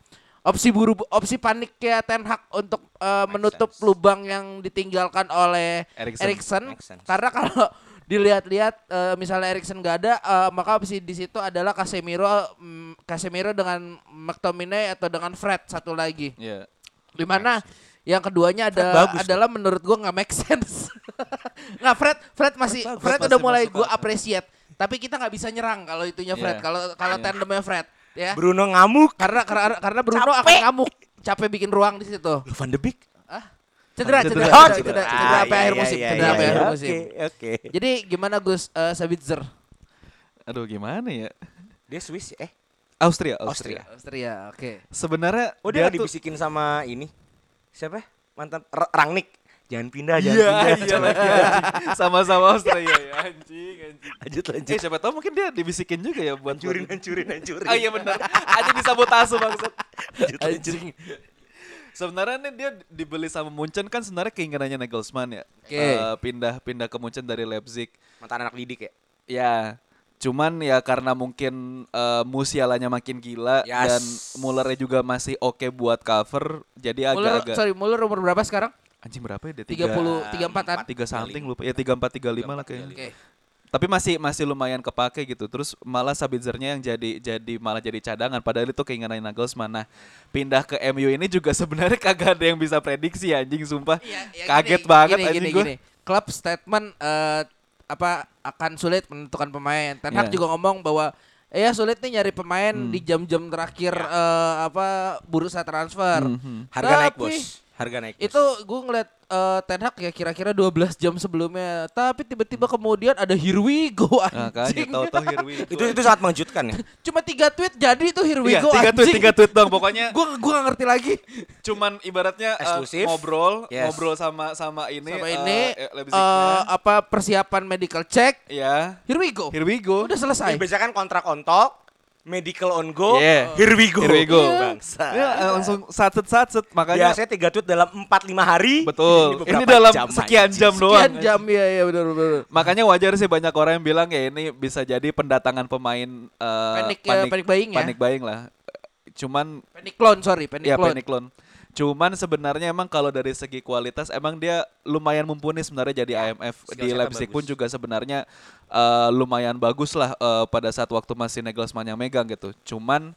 opsi buru opsi panik ya Ten Hag untuk eh, menutup sense. lubang yang ditinggalkan oleh sense. Karena kalau dilihat-lihat eh, misalnya Eriksen nggak ada, eh, maka opsi di situ adalah Casemiro, mm, Casemiro dengan McTominay atau dengan Fred satu lagi. Iya. Di mana yang keduanya ada bagus adalah menurut gua nggak make sense. nggak Fred, Fred masih. Fred Fred udah masih mulai gua akal. appreciate. Tapi kita nggak bisa nyerang kalau itunya Fred. Iya. Kalau kalau Iya. tandemnya Fred, ya. Bruno ngamuk. Karena karena karena Bruno Capek. akan ngamuk, capek bikin ruang di situ. Van de Beek. Cedera, cedera, Cedera. cedera, cedera, cedera. cedera, Ah, sampai akhir musim, iya, cedera iya, sampai iya. akhir Oke, musim. Oke. Jadi gimana Gus uh, Sabitzer? Aduh gimana ya? Dia Swiss eh Austria, Austria. Austria. Austria, oke. Sebenarnya Oh dia, tuh- dibisikin sama ini. Siapa? ya? Mantan R- Rangnick. Jangan pindah, jangan Iya, pindah. iya lagi anjing. Sama-sama Australia ya anjing, anjing. Lanjut Eh lanjut. siapa tahu mungkin dia dibisikin juga ya buat Hancurin, buat- hancurin, hancurin. Oh iya benar. Anjing disabotase maksud. Lanjut, lanjut. Sebenarnya nih dia dibeli sama Munchen kan sebenarnya keinginannya Nagelsmann ya. Oke. Eh, pindah pindah ke Munchen dari Leipzig. Mantan anak didik ya. Ya, cuman ya karena mungkin eh, Musialanya makin gila Yes. dan Mullernya juga masih oke buat cover, jadi Muller, agak-agak sorry, Muller umur berapa sekarang? Anjing berapa ya dia? 30, 34-an. tiga something lupa ya tiga empat tiga lima lah kayaknya. Oke. Tapi masih masih lumayan kepake gitu. Terus malah Sabitzernya yang jadi jadi malah jadi cadangan. Padahal itu keinginan Nagelsmann. Nah pindah ke MU ini juga sebenarnya kagak ada yang bisa prediksi anjing sumpah. Iya, ya Kaget gini, banget gini, anjing gini, gue. gini. Klub statement eh, apa akan sulit menentukan pemain. Ten Hag Iya. juga ngomong bahwa eh, ya sulit nih nyari pemain Hmm. di jam-jam terakhir eh, apa bursa transfer. Mhm. Harga naik, Tapi Bos. Harga naik. Itu gue ngeliat eh, Ten Hag ya kira-kira 12 jam sebelumnya. Tapi tiba-tiba kemudian ada here we go Nah, anjing. tahu-tahu here we go. itu itu sangat mengejutkan ya. Cuma tiga tweet jadi tuh here we Iya, go tiga tweet, anjing. tiga tweet dong. Pokoknya Gue gua gak ngerti lagi. cuman ibaratnya eh, Eksklusif. ngobrol, Yes. ngobrol sama sama ini Sama eh, ini eh, eh, Leipzignya. apa persiapan medical check. ya. Here we go. Here we go. Udah selesai. Biasanya kan kontrak ontok, medical on go. Yeah. Here we go. Here we go. Bangsa. Ya, eh, langsung satset satset makanya Biasanya tiga tweet dalam 4-5 hari. betul. Ini, beberapa dalam jam sekian aja. jam doang. Sekian jam ya ya benar benar. Makanya wajar sih banyak orang yang bilang ya ini bisa jadi pendatangan pemain eh, Panic, ya, panic buying ya. Buying lah. Cuman Panic clone sorry, panic ya clone. panic clone. Cuman sebenarnya emang kalau dari segi kualitas emang dia lumayan mumpuni sebenarnya jadi IMF skill di Leipzig pun bagus. juga sebenarnya eh, lumayan bagus lah eh, pada saat waktu masih Nagelsmann yang megang gitu. Cuman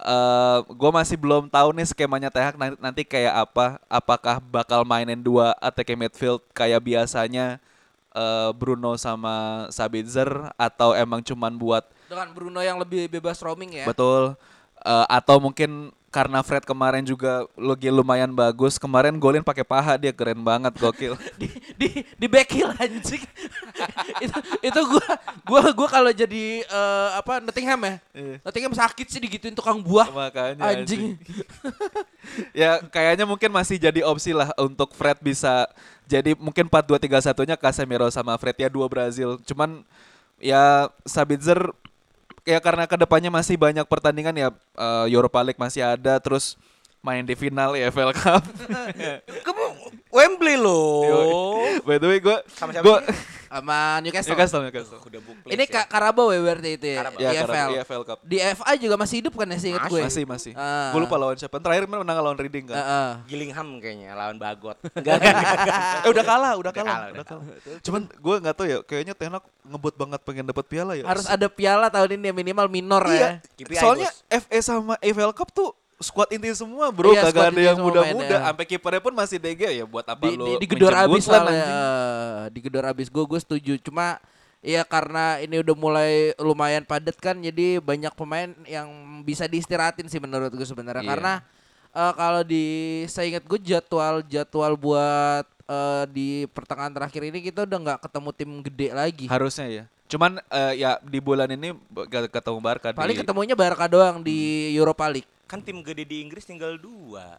eh gue masih belum tahu nih skemanya Ten Hag nanti, kayak apa. Apakah bakal mainin dua attack midfield kayak biasanya eh, Bruno sama Sabitzer atau emang cuman buat Dengan Bruno yang lebih bebas roaming ya. Betul. Eh, atau mungkin karena Fred kemarin juga lagi lumayan bagus. Kemarin golin pakai paha dia keren banget gokil. di di di back heel anjing. itu itu gua gua gua kalau jadi eh, apa Nottingham ya. Iya. Nottingham sakit sih digituin tukang buah. Makanya Anjing. ya kayaknya mungkin masih jadi opsi lah untuk Fred bisa jadi mungkin 4-2-3-1-nya Casemiro sama Fred ya dua Brazil. Cuman ya Sabitzer ya karena ke depannya masih banyak pertandingan ya eh, Europa League masih ada terus main di final EFL Cup. Kamu Wembley loh. By the way gue Sama siapa gue Sama Newcastle. Newcastle Newcastle. Udah book Ini Kak Karabo ya berarti itu ya. Karabau. Ya, EFL. EFL Cup. Di FA juga masih hidup kan ya sih ingat gue. Masih masih. Ah. Gue lupa lawan siapa. Terakhir kemarin menang lawan Reading kan. Heeh. Gillingham kayaknya lawan Bagot. Enggak eh udah kalah, udah kalah, kalah, udah udah kalah. Cuman gue nggak tahu ya, kayaknya Ten Hag ngebut banget pengen dapat piala ya. Harus ada piala tahun ini ya, minimal minor Iya. ya. KPI, Soalnya bos. FA sama EFL Cup tuh squad inti semua bro, Iya, kagak ada yang muda-muda. Sampai kipernya pun masih DG ya buat apa Di, lu di, digedor abis anjing? Eh, digedor abis gue gue setuju. Cuma ya karena ini udah mulai lumayan padat kan jadi banyak pemain yang bisa diistirahatin sih menurut gue sebenarnya Iya. karena eh, kalau di saya ingat gue jadwal jadwal buat eh, di pertengahan terakhir ini kita udah nggak ketemu tim gede lagi. Harusnya ya. Cuman eh, ya di bulan ini gak ketemu Barca Paling di ketemunya Barca doang di Europa League. Kan tim gede di Inggris tinggal dua.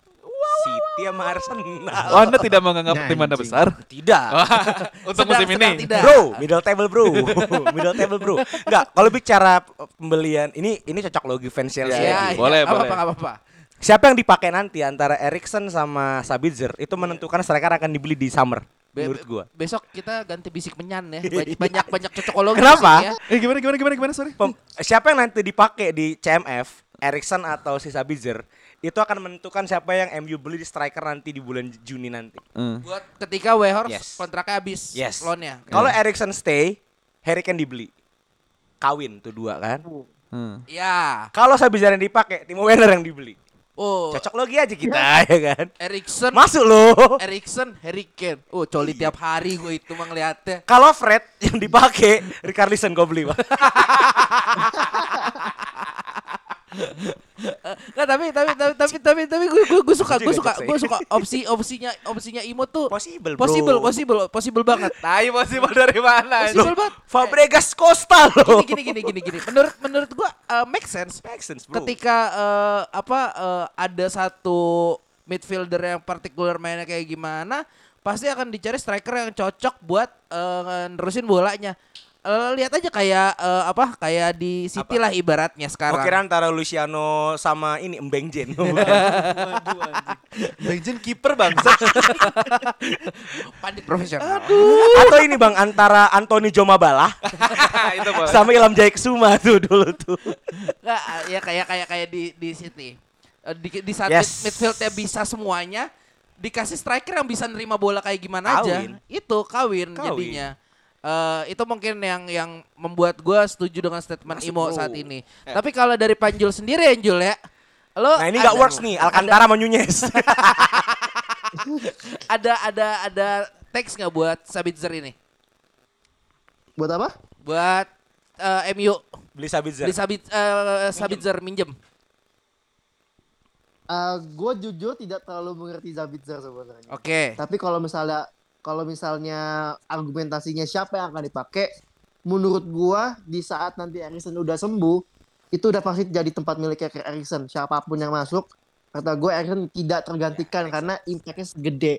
City sama Arsenal. Oh, Anda tidak menganggap Nah, tim Anda besar? Tidak. Untuk Sedang- musim sedang ini. tidak. Bro, middle table bro, middle table bro. Enggak, kalau bicara pembelian ini ini cocok logi fans Chelsea. Iya, Ya, boleh, apa boleh. apa apa apa. Siapa yang dipakai nanti antara Erikson sama Sabitzer itu menentukan striker akan dibeli di summer Be- menurut gua. Besok kita ganti bisik menyan ya. Banyak banyak, cocokologi. Kenapa? ya. Eh gimana gimana gimana gimana sorry? Pem- siapa yang nanti dipakai di CMF, Erikson atau si Sabitzer, itu akan menentukan siapa yang MU beli di striker nanti di bulan Juni nanti. Hmm. Buat ketika Wehorst Yes. kontraknya habis Yes. loannya. Kalau Erikson stay, Harry Kane dibeli. Kawin tuh dua kan. Hmm. Ya. Kalau Sabitzer yang dipakai, Timo Werner yang dibeli. Oh, Cocok logi aja kita ya kan. Erikson Masuk loh. Erikson Harry Kane. Oh, coli tiap hari gue itu mah ngeliatnya. Kalau Fred yang dipakai, Richarlison gue beli, Pak. Nggak, tapi tapi tapi tapi tapi tapi gue gue gue suka gue suka gue suka opsi opsinya opsinya Imo tuh Possible, bro. possible possible possible banget. Tai possible dari mana? Possible banget. Fabregas Costa loh. Gini gini gini gini gini. Menurut menurut gue uh, make sense. Make sense, bro. ketika eh, apa eh, ada satu midfielder yang partikular mainnya kayak gimana, pasti akan dicari striker yang cocok buat eh, nerusin bolanya. Eh, lihat aja kayak eh, apa kayak di City lah ibaratnya sekarang. kira antara Luciano sama ini Embeng Jen. Legend kiper bangsa. Pandit profesional. Atau ini Bang antara Anthony Jomabala itu Bang. sama Ilham Jayaksuma tuh dulu tuh. Nggak, ya kayak kayak kayak di di City. Eh, Di, di saat Yes. mid- midfieldnya bisa semuanya, dikasih striker yang bisa nerima bola kayak gimana aja, Kawin. itu kawin, Kawin. jadinya. Eh, itu mungkin yang yang membuat gua setuju dengan statement Masuk, Imo bro. saat ini. Tapi kalau dari Panjul sendiri ya Jul ya, lo Nah ini nggak works nih, Alcantara Nunez. Ada ada ada teks nggak buat Sabitzer ini? Buat apa? Buat eh, MU Beli Sabitzer. di Sabit eh, Sabitzer minjem. gue jujur tidak terlalu mengerti Zabitzer sebenarnya. Oke. Tapi kalau misalnya kalau misalnya argumentasinya siapa yang akan dipakai, menurut gua di saat nanti Erikson udah sembuh, itu udah pasti jadi tempat miliknya ke Erikson. Siapa pun yang masuk, kata gue Erikson tidak tergantikan karena impactnya segede.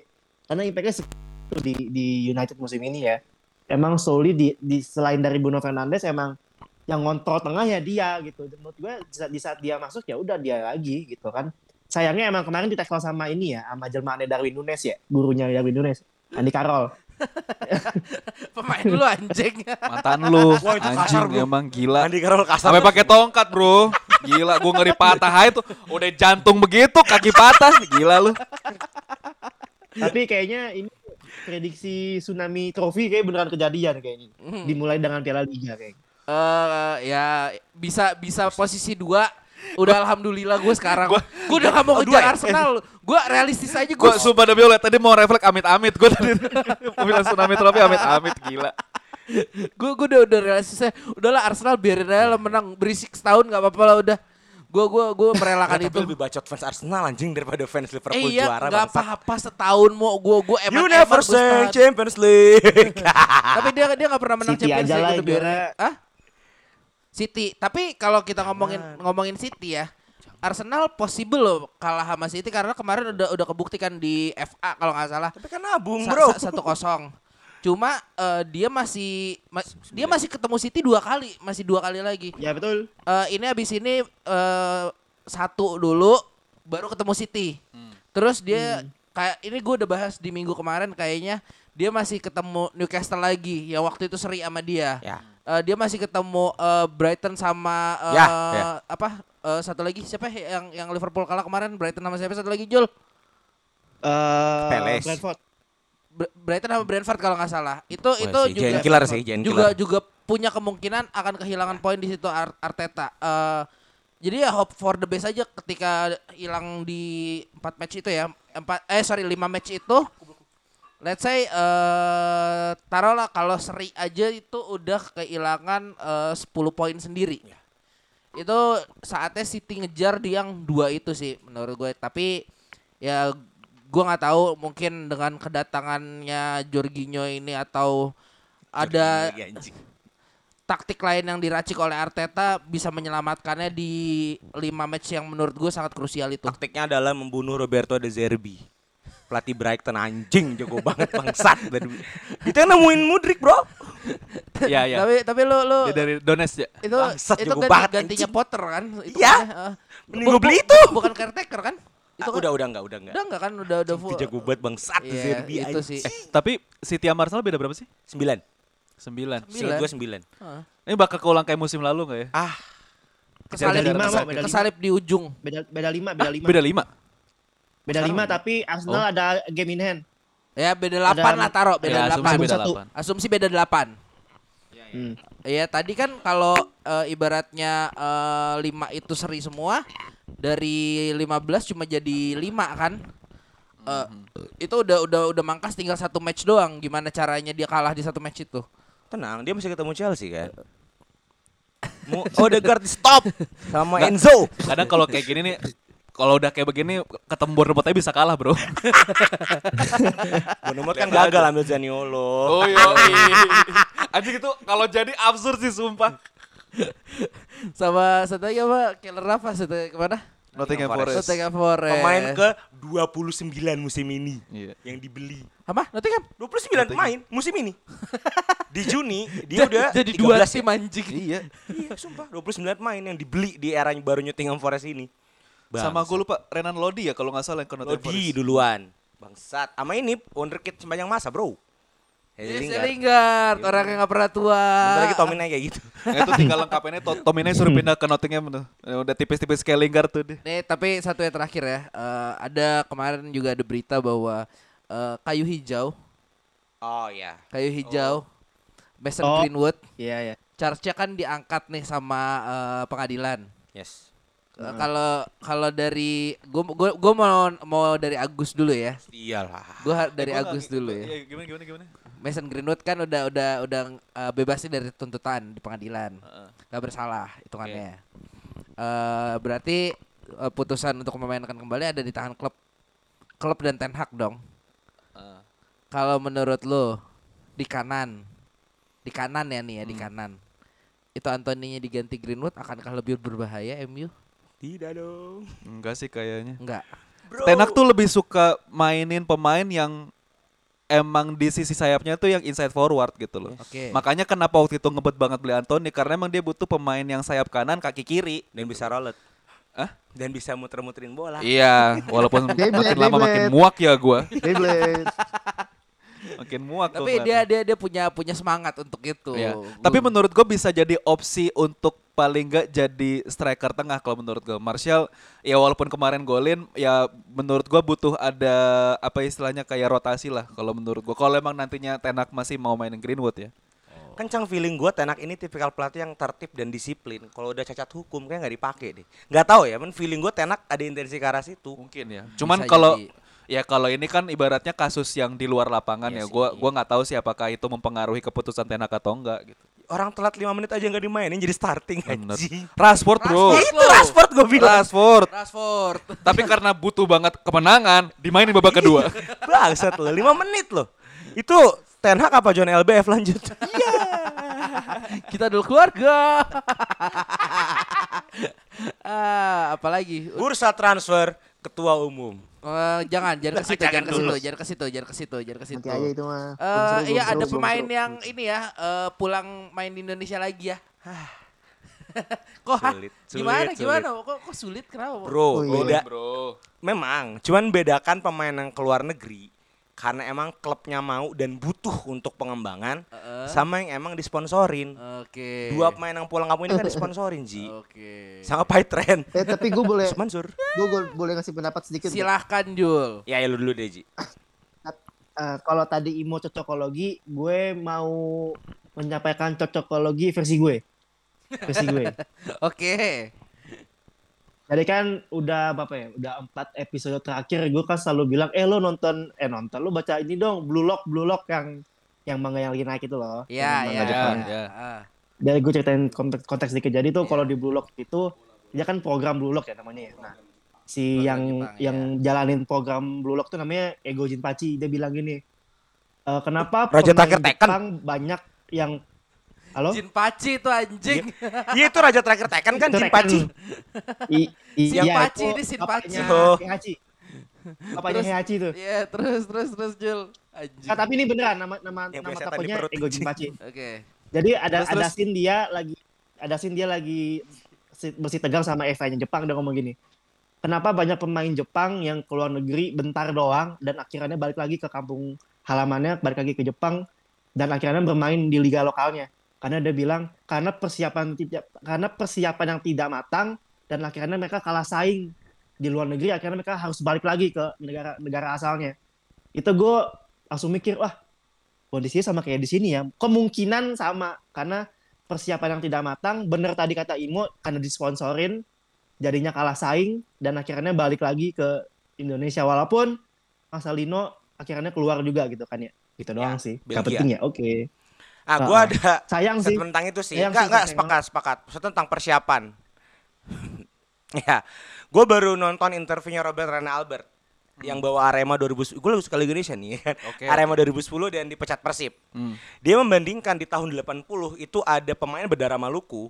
Karena impactnya segede di di United musim ini ya. Emang solely di, di selain dari Bruno Fernandes emang yang ngontrol tengah ya dia gitu. Menurut gue di saat, di saat dia masuk ya udah dia lagi gitu kan. Sayangnya emang kemarin di tackle sama ini ya, sama jelmaannya Darwin Nunes ya, gurunya Darwin Nunes, Andy Carroll. Pemain dulu anjing. Mantan lu, Wah, itu kasar, anjing bro. emang gila. Andi Carroll kasar. Sampai pakai tongkat, Bro. Gila, gua ngeri patah aja tuh. Udah jantung begitu, kaki patah. Gila lu. Tapi kayaknya ini prediksi tsunami trofi kayak beneran kejadian kayaknya. Dimulai dengan Piala Liga kayak. Eh ya bisa bisa posisi dua. Udah alhamdulillah gue sekarang. Gue udah gak mau ya? Arsenal. Gue realistis aja gue. Gua sumpah demi Allah tadi mau refleks amit-amit. Gua tadi mau bilang tsunami trofi amit-amit gila. Gue gue udah udah realistis aja. Udahlah Arsenal biarin aja lah menang berisik setahun nggak apa-apa lah udah. Gue gue gue merelakan Tapi itu. lebih bacot fans Arsenal anjing daripada fans Eh Liverpool iya juara nggak bangsat. apa-apa setahun mau gue gue emang You never say Champions League. Tapi dia dia nggak pernah menang City Champions aja League lah udah biarin. juara. Ah? City. Tapi kalau kita ngomongin ngomongin City ya, Arsenal possible loh kalah sama City karena kemarin udah udah kebuktikan di FA kalau nggak salah Tapi kan nabung, Bro. sa- satu kosong. Cuma eh, dia masih ma- dia masih ketemu City dua kali, masih dua kali lagi. Ya betul. Eh, ini abis ini eh, satu dulu, baru ketemu City. Terus dia kayak ini gue udah bahas di minggu kemarin kayaknya dia masih ketemu Newcastle lagi yang waktu itu seri sama dia. Ya. Eh, dia masih ketemu eh, Brighton sama eh, Ya, ya. apa eh, satu lagi siapa ya yang yang Liverpool kalah kemarin Brighton sama siapa satu lagi Jul Eh Palace. Brentford. Br- Brighton sama Brentford kalau nggak salah. Itu itu sih, juga killer sih, giant juga killer. juga punya kemungkinan akan kehilangan poin di situ Ar- Arteta. Eh, jadi ya hope for the best aja ketika hilang di empat match itu ya. Empat eh sorry lima match itu. Let's say eh taruhlah kalau seri aja itu udah kehilangan eh, 10 poin sendiri. Itu saatnya City ngejar di yang dua itu sih menurut gue. Tapi ya gua nggak tahu mungkin dengan kedatangannya Jorginho ini atau ada taktik lain yang diracik oleh Arteta bisa menyelamatkannya di lima match yang menurut gue sangat krusial itu. Taktiknya adalah membunuh Roberto De Zerbi. Pelatih Brighton anjing jago banget bangsat. Dan- Itu yang nemuin Mudrik, Bro. Iya, iya. Tapi tapi lu lu Dia dari Donetsk ya. itu Bangsat, itu jago ganti, banget, gantinya anjing. Potter kan? Itu eh. Mending Bu- gua beli itu. Bukan caretaker kan? Itu Ah, kan udah udah enggak, udah enggak. udah enggak kan udah udah full. Jago banget bangsat Iya, Zerbi itu anjing. sih. Tapi City sama Arsenal beda berapa sih? Sembilan. Sembilan. Sembilan. Gue sembilan. Heeh. Ini bakal keulang kayak musim lalu nggak ya? Ah, Kesalip, Beda lima, kesal- Beda lima. kesalip di ujung. Beda beda lima, beda lima. Beda lima. Beda lima tapi Arsenal ada game in hand. Ya beda 8 Ada- lah taruh beda Ya, 8. asumsi beda Satu. delapan. Asumsi beda 8. Hmm. Iya tadi kan kalau eh, ibaratnya eh, 5 itu seri semua dari 15 cuma jadi 5 kan. Eh, Itu udah udah udah mangkas tinggal satu match doang. Gimana caranya dia kalah di satu match itu? tenang, dia masih ketemu Chelsea kan. Mau Odegaard stop sama Enzo. Kadang kalau kayak gini nih, kalau udah kayak begini ketemu Bournemouth aja bisa kalah bro. Bournemouth kan gagal ambil Zaniolo. Oh iya. Anjing itu kalau jadi absurd sih sumpah. Sama satu lagi apa? Keller apa? Satu ke mana? Nottingham Forest. Nottingham Forest. Pemain ke 29 musim ini Iya. yang dibeli. apa? Nottingham. 29 pemain musim ini. Di Juni dia udah jadi dua 13 tim ya. anjing. Iya. Iya, sumpah 29 pemain yang dibeli di era baru Nottingham Forest ini. Sama gue lupa Renan Lodi ya kalau nggak salah yang ke Nottingham Lodi Forest. duluan. Bangsat. Sama ini wonderkid sepanjang masa, Bro. Yes, Lingard. Lingard, orang yang gak pernah tua. Bentar lagi Tominay kayak gitu. Nah, itu tinggal lengkapinnya To- Tomine suruh pindah ke Nottingham tuh. Ya, Udah tipis-tipis kayak Lingard tuh dia. Nih, tapi satu yang terakhir ya. Eh, ada kemarin juga ada berita bahwa eh, kayu hijau, Oh iya. kayu hijau, Mason Oh. Greenwood, Iya ya. charge-nya kan diangkat nih sama eh, pengadilan. Yes. Eh, Kalau kalau dari gua gua gua mau mau dari Agus dulu ya. Iyalah. Gua ha- dari Gua nggak- Agus dulu Iya, ya. gimana gimana gimana? Mason Greenwood kan udah udah udah eh, bebasin dari tuntutan di pengadilan. Heeh. Gak bersalah hitungannya. Eh berarti eh, putusan untuk memainkan kembali ada di tangan klub klub dan Ten Hag dong. Heeh. Kalau menurut lo di kanan, di kanan ya nih ya di Hmm. kanan, itu Antoninya diganti Greenwood akankah lebih berbahaya MU? Tidak dong. Enggak sih kayaknya. Enggak. Tenak tuh lebih suka mainin pemain yang emang di sisi sayapnya tuh yang inside forward gitu loh. Oke. Makanya kenapa waktu itu ngebet banget beli Anthony karena emang dia butuh pemain yang sayap kanan kaki kiri. Dan bisa rolet. Hah? Dan bisa muter-muterin bola. Iya, walaupun makin lama makin muak ya gua. Makin muak Tapi ngeliatnya. dia dia dia punya punya semangat untuk itu. Iya. Gua- Tapi menurut gue bisa jadi opsi untuk paling nggak jadi striker tengah kalau menurut gue. Martial ya walaupun kemarin golin ya menurut gue butuh ada apa istilahnya kayak rotasi lah kalau menurut gue. Kalau emang nantinya Tenak masih mau mainin Greenwood ya. Kencang feeling gue Tenak ini tipikal pelatih yang tertib dan disiplin. Kalau udah cacat hukum kayak nggak dipakai deh. Nggak tahu ya, men feeling gue Tenak ada intensi ke arah situ. Mungkin ya. Cuman kalau jadi. Ya kalau ini kan ibaratnya kasus yang di luar lapangan ya. Iya Gua nggak tahu sih apakah itu mempengaruhi keputusan Tenak atau enggak gitu. Orang telat 5 menit aja nggak dimainin jadi starting Bener. anjing. Rashford bro. Rashford. Itu Rashford gue bilang. Rashford. Rashford. Tapi karena butuh banget kemenangan, dimainin babak kedua. Bangsat lo, 5 menit loh. Itu Ten Hag apa John LBF lanjut? Kita dulu keluarga. ah, apalagi? Bursa transfer ketua umum. Eh, jangan, jangan ke situ, Jangan ke situ, jangan ke situ, jangan ke situ, jangan ke situ. Aja itu mah. Eh, iya ada pemain yang ini ya eh, pulang main di Indonesia lagi ya. kok hah? Sulit, gimana sulit, gimana? Kok kok sulit kenapa? Bro, Oh, iya. beda. bro. Memang, cuman bedakan pemain yang keluar negeri karena emang klubnya mau dan butuh untuk pengembangan Heeh. sama yang emang disponsorin. Oke. Dua pemain yang pulang kampung ini kan disponsorin, Ji. Oke. Sama Paitren. Eh tapi gue boleh Mansur. gue boleh ngasih pendapat sedikit. Silahkan Jul. Ya, ya lu dulu deh, Ji. Eh, kalau tadi Imo cocokologi, gue mau menyampaikan cocokologi versi gue. Versi gue. Oke. Jadi kan udah apa ya? Udah empat episode terakhir gue kan selalu bilang, eh lo nonton, eh nonton, lo baca ini dong, Blue Lock, Blue Lock yang yang manga yang lagi naik itu loh. Iya, iya. ya. Ah. Dari gue ceritain konteks, konteks dikit. Jadi tuh Iya. kalau di Blue Lock itu dia kan program Blue Lock ya namanya ya. Nah, si Program yang Jepang, yang jalanin program Blue Lock tuh namanya Ego Jinpachi. Dia bilang gini, "E, kenapa Raja pemain Terakhir Tekken." Jepang banyak yang Halo? Jin Paci itu anjing. Iya itu Raja Terakhir Tekken kan Itu Jin. Paci. I, i, Siapa iya, Pachi? itu Ini bapaknya Pachi. Oh. Heihachi. Bapaknya Terus- Heihachi tuh. Iya, terus terus terus Jul. Anjing. Ah, tapi ini beneran nama nama Yang nama tokonya Ego anjing. Jinpachi. Oke. Jadi ada Terus, ada scene dia lagi ada scene dia lagi si- bersih tegang sama Eva-nya Jepang dia ngomong gini. Kenapa banyak pemain Jepang yang keluar negeri bentar doang dan akhirnya balik lagi ke kampung halamannya, balik lagi ke Jepang dan akhirnya bermain di liga lokalnya. Karena dia bilang karena persiapan tidak karena persiapan yang tidak matang dan akhirnya mereka kalah saing di luar negeri akhirnya mereka harus balik lagi ke negara negara asalnya. Itu gue langsung mikir wah kondisinya sama kayak di sini ya. Kemungkinan sama karena persiapan yang tidak matang. Bener tadi kata Imo karena disponsorin jadinya kalah saing dan akhirnya balik lagi ke Indonesia walaupun Marcelino akhirnya keluar juga gitu kan ya. Gitu doang sih. Belgia. penting ya. Oke. Ah, Ah, gua ah. ada Sayang sih. tentang itu sih. Sayang Enggak, sih, enggak sepakat, sepakat. Maksudnya tentang persiapan. ya, gue baru nonton interviewnya Robert Rene Albert yang bawa Arema 2010. Gue lagi suka Liga Indonesia nih. kan. Oke, Arema 2010 dan dipecat Persib. Hmm. Dia membandingkan di tahun 80 itu ada pemain berdarah Maluku,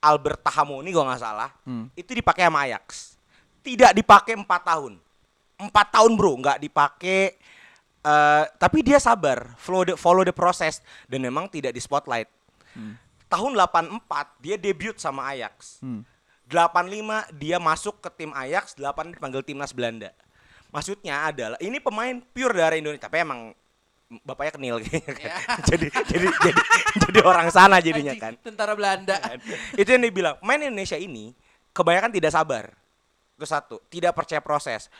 Albert Tahamoni kalau nggak salah, Hmm. itu dipakai sama Ajax. Tidak dipakai 4 tahun. 4 tahun bro, nggak dipakai. Eh, tapi dia sabar, follow the, follow the process dan memang tidak di spotlight. Tahun 84 dia debut sama Ajax. Hmm. 85 dia masuk ke tim Ajax, 8 dipanggil timnas Belanda. Maksudnya adalah ini pemain pure dari Indonesia, tapi emang bapaknya kenil kayaknya kan. jadi jadi jadi jadi orang sana jadinya kan. Tentara Belanda. Itu yang dibilang, pemain Indonesia ini kebanyakan tidak sabar. Itu satu, tidak percaya proses.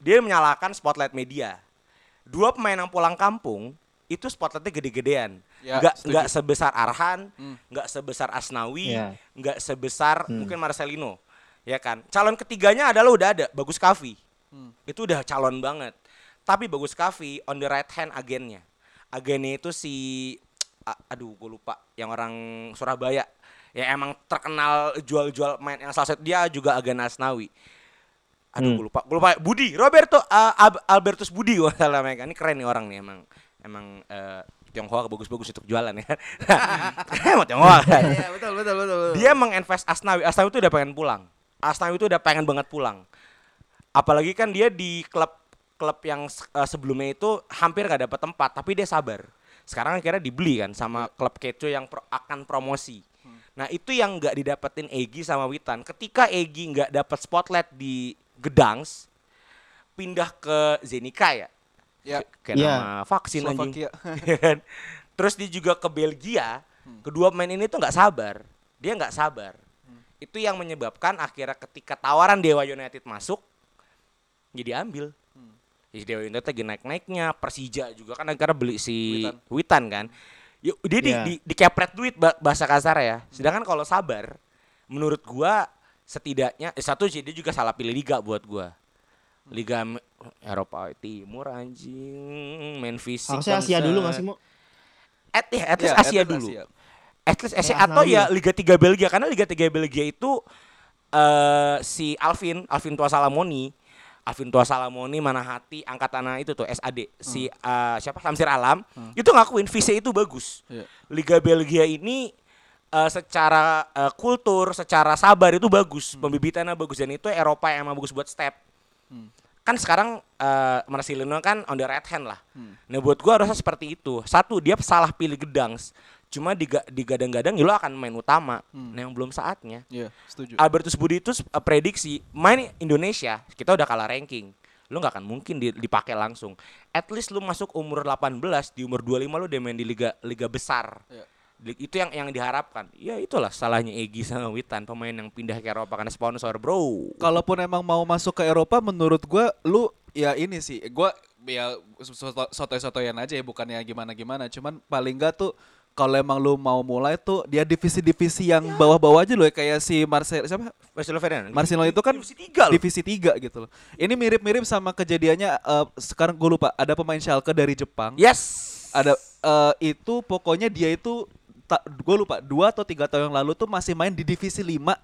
Dia menyalahkan spotlight media. Dua pemain yang pulang kampung itu spotlightnya gede-gedean. Ya, nggak setuju. nggak sebesar Arhan, Hmm. nggak sebesar Asnawi, Ya. nggak sebesar mungkin Marcelino, ya kan. Calon ketiganya adalah udah ada, Bagus Kavi. Hmm. Itu udah calon banget. Tapi Bagus Kavi on the right hand agennya. Agennya itu si a- aduh gue lupa yang orang Surabaya yang emang terkenal jual-jual main yang salah satu dia juga agen Asnawi. Aduh Hmm. gue lupa, gue lupa Budi, Roberto uh, Ab- Albertus Budi gue salah namanya. Ini keren nih orang nih emang emang eh, Tionghoa bagus-bagus untuk jualan ya. Emang Tionghoa kan. Iya, betul betul betul. betul. Dia menginvest Asnawi. Asnawi itu udah pengen pulang. Asnawi itu udah pengen banget pulang. Apalagi kan dia di klub klub yang eh, sebelumnya itu hampir gak dapat tempat, tapi dia sabar. Sekarang akhirnya dibeli kan sama klub Keco yang pro- akan promosi. Nah itu yang nggak didapetin Egi sama Witan. Ketika Egi nggak dapat spotlight di Gedangs, pindah ke Zenica ya. Ya. Kayak Iya. nama vaksin anjing. Slovakia. Iya kan? Terus dia juga ke Belgia. Kedua pemain ini tuh nggak sabar. Dia nggak sabar. Itu yang menyebabkan akhirnya ketika tawaran Dewa United masuk, jadi ambil. Jadi Dewa United lagi naik-naiknya. Persija juga kan akhirnya beli si Witan. Witan, kan. Yuk, dia di, Iya. di, dikepret duit ba- bahasa kasar ya. Sedangkan kalau sabar, menurut gua setidaknya eh, satu sih dia juga salah pilih liga buat gua. Liga Eropa Timur anjing, main fisik. Harusnya Asia dulu nggak sih, Mo? At, ya, at least Ya, Asia at dulu. Asia. At least Asia Kayak atau ya ya? Liga 3 Belgia karena Liga 3 Belgia itu eh si Alvin, Alvin Tua Salamoni, Alvin Tua Salamoni mana hati angkatan itu tuh SAD si eh, siapa Samsir Alam itu ngakuin visi itu bagus. Iya. Liga Belgia ini eh, secara eh, kultur, secara sabar itu bagus, pembibitannya bagus dan itu Eropa yang emang bagus buat step. Kan sekarang eh Marcelino kan on the right hand lah. Nah buat gua harusnya seperti itu. Satu dia salah pilih Gedangs, cuma diga- digadang-gadang ya lo akan main utama. Nah yang belum saatnya. Iya, setuju. Albertus Budi itu prediksi main Indonesia kita udah kalah ranking. Lu nggak akan mungkin di- dipakai langsung. At least lu masuk umur 18, di umur 25 lu udah main di liga liga besar. Iya. Itu yang yang diharapkan. Ya itulah salahnya Egi sama Witan pemain yang pindah ke Eropa karena sponsor, Bro. Kalaupun emang mau masuk ke Eropa menurut gua lu ya ini sih gua ya soto- sotoy-sotoyan aja ya bukannya gimana-gimana cuman paling enggak tuh kalau emang lu mau mulai tuh dia divisi-divisi yang bawah-bawah aja loh ya kayak si Marcel siapa Marcelo Ferdinand. Marcelo itu kan divisi 3 loh. divisi 3 gitu loh. Ini mirip-mirip sama kejadiannya eh, sekarang gue lupa ada pemain Schalke dari Jepang. Yes. Ada eh, itu pokoknya dia itu gue lupa dua atau tiga tahun yang lalu tuh masih main di divisi 5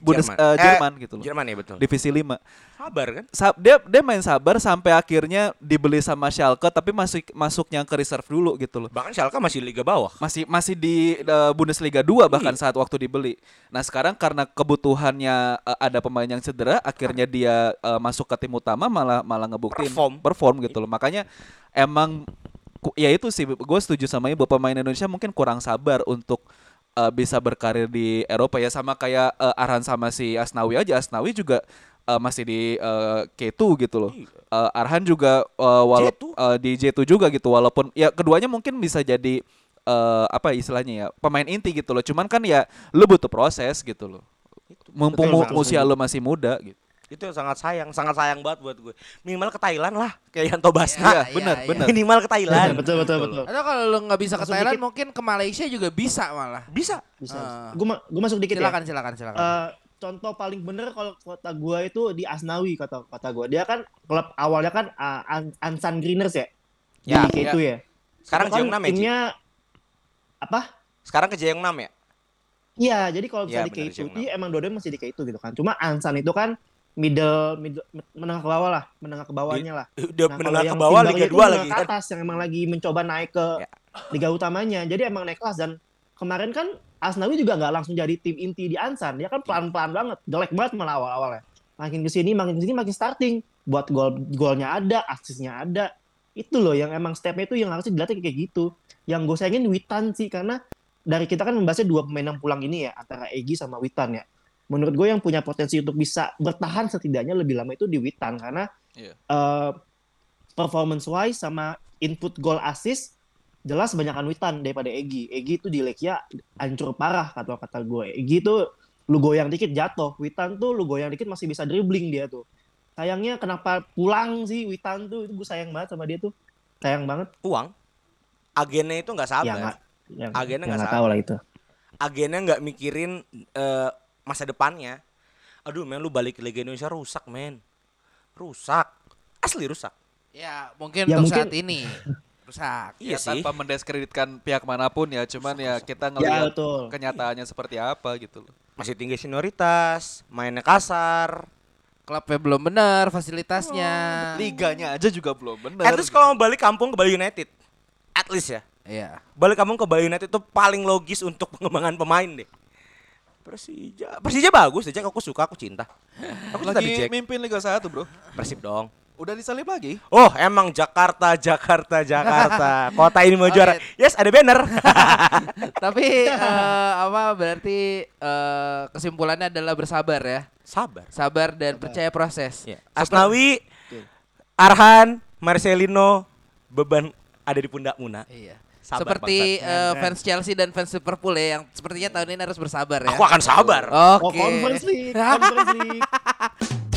Bundes, Jerman. eh, Eh, Jerman gitu loh. Jerman ya betul. Divisi 5. Sabar kan? Sa- dia dia main sabar sampai akhirnya dibeli sama Schalke tapi masuk masuknya ke reserve dulu gitu loh. Bahkan Schalke masih liga bawah. Masih masih di eh, Bundesliga 2 bahkan Iya. saat waktu dibeli. Nah, sekarang karena kebutuhannya eh, ada pemain yang cedera, akhirnya dia eh, masuk ke tim utama malah malah ngebuktiin Perform. perform gitu loh. Makanya emang ya itu sih gue setuju sama bahwa pemain Indonesia mungkin kurang sabar untuk eh, bisa berkarir di Eropa ya sama kayak eh, Arhan sama si Asnawi aja. Asnawi juga eh, masih di eh, K2 gitu loh. Eh, Arhan juga eh, wala- J2. eh, di J2 juga gitu walaupun ya keduanya mungkin bisa jadi eh, apa istilahnya ya pemain inti gitu loh. Cuman kan ya lu butuh proses gitu loh. Mumpung Betul, usia lu masih muda gitu. Itu yang sangat sayang, sangat sayang banget buat gue. Minimal ke Thailand lah, kayak Yanto Iya, Basna. benar, benar. Minimal ke Thailand. betul betul betul. Atau kalau lu nggak bisa ke Thailand dikit. mungkin ke Malaysia juga bisa malah. Bisa. Bisa. Ah. Gue gue masuk dikit Silakan ya. silakan silakan. Eh, contoh paling bener kalau kota gua itu di Asnawi kata kata gua. Dia kan klub awalnya kan uh, An- Ansan Greeners ya. Ya, di itu ya. Sekarang Itu kan Jeong 6 ya, timnya apa? Sekarang ke Jeong 6 ya? Iya, jadi kalau Iya, misalnya di benar, K2, Jeong dia emang dua-duanya masih di K2 gitu kan. Cuma Ansan itu kan middle, middle menengah ke bawah lah, menengah ke bawahnya lah. Udah Nah, menengah ke bawah Liga barunya itu 2 menengah lagi ke kan. atas yang emang lagi mencoba naik ke Ya. liga utamanya. Jadi emang naik kelas dan kemarin kan Asnawi juga nggak langsung jadi tim inti di Ansan. Dia kan pelan-pelan banget, jelek banget malah awal-awalnya. Makin ke sini, makin ke sini, makin starting. Buat gol golnya ada, asisnya ada. Itu loh yang emang stepnya itu yang harusnya dilatih kayak gitu. Yang gue sayangin Witan sih karena dari kita kan membahasnya dua pemain yang pulang ini ya antara Egi sama Witan ya. Menurut gue yang punya potensi untuk bisa bertahan setidaknya lebih lama itu di Witan karena Iya. eh, performance wise sama input goal assist jelas banyakan Witan daripada Egi. Egi itu di Lekia hancur parah kata kata gue. Egi itu lu goyang dikit jatuh. Witan tuh lu goyang dikit masih bisa dribbling dia tuh. Sayangnya kenapa pulang sih Witan tuh itu gue sayang banget sama dia tuh. Sayang banget. Uang. Agennya itu nggak Ya sabar. nggak. Ya, Agennya ya nggak tahu lah itu. Agennya nggak mikirin eh, masa depannya. Aduh men lu balik ke Liga Indonesia rusak men. Rusak. Asli rusak. Ya mungkin Ya, untuk mungkin- saat ini rusak. Iya ya, sih. tanpa mendiskreditkan pihak mana pun ya cuman ya kita Ya ngelihat betul. kenyataannya seperti apa gitu loh. Masih tinggi senioritas, mainnya kasar. Klubnya belum benar, fasilitasnya. Liganya aja juga belum benar. At least kalau mau balik kampung ke Bali United. At least ya. Iya. Balik kampung ke Bali United itu paling logis untuk pengembangan pemain deh. Persija, Persija bagus aja aku suka, aku cinta. Aku cinta lagi Jack. mimpin Liga 1, Bro. Persib dong. Udah disalib lagi. Oh, emang Jakarta, Jakarta, Jakarta. Kota ini mau Oke. juara. Yes, ada banner. Tapi eh, apa berarti eh, kesimpulannya adalah bersabar ya. Sabar. Sabar dan percaya proses. Ya. Asnawi, Arhan, Marcelino, beban ada di pundak Muna. Iya. Sabar, Seperti eh, fans Chelsea dan fans Liverpool ya yang sepertinya tahun ini harus bersabar ya. Aku akan sabar. Oh, Oke. conference league, conference league.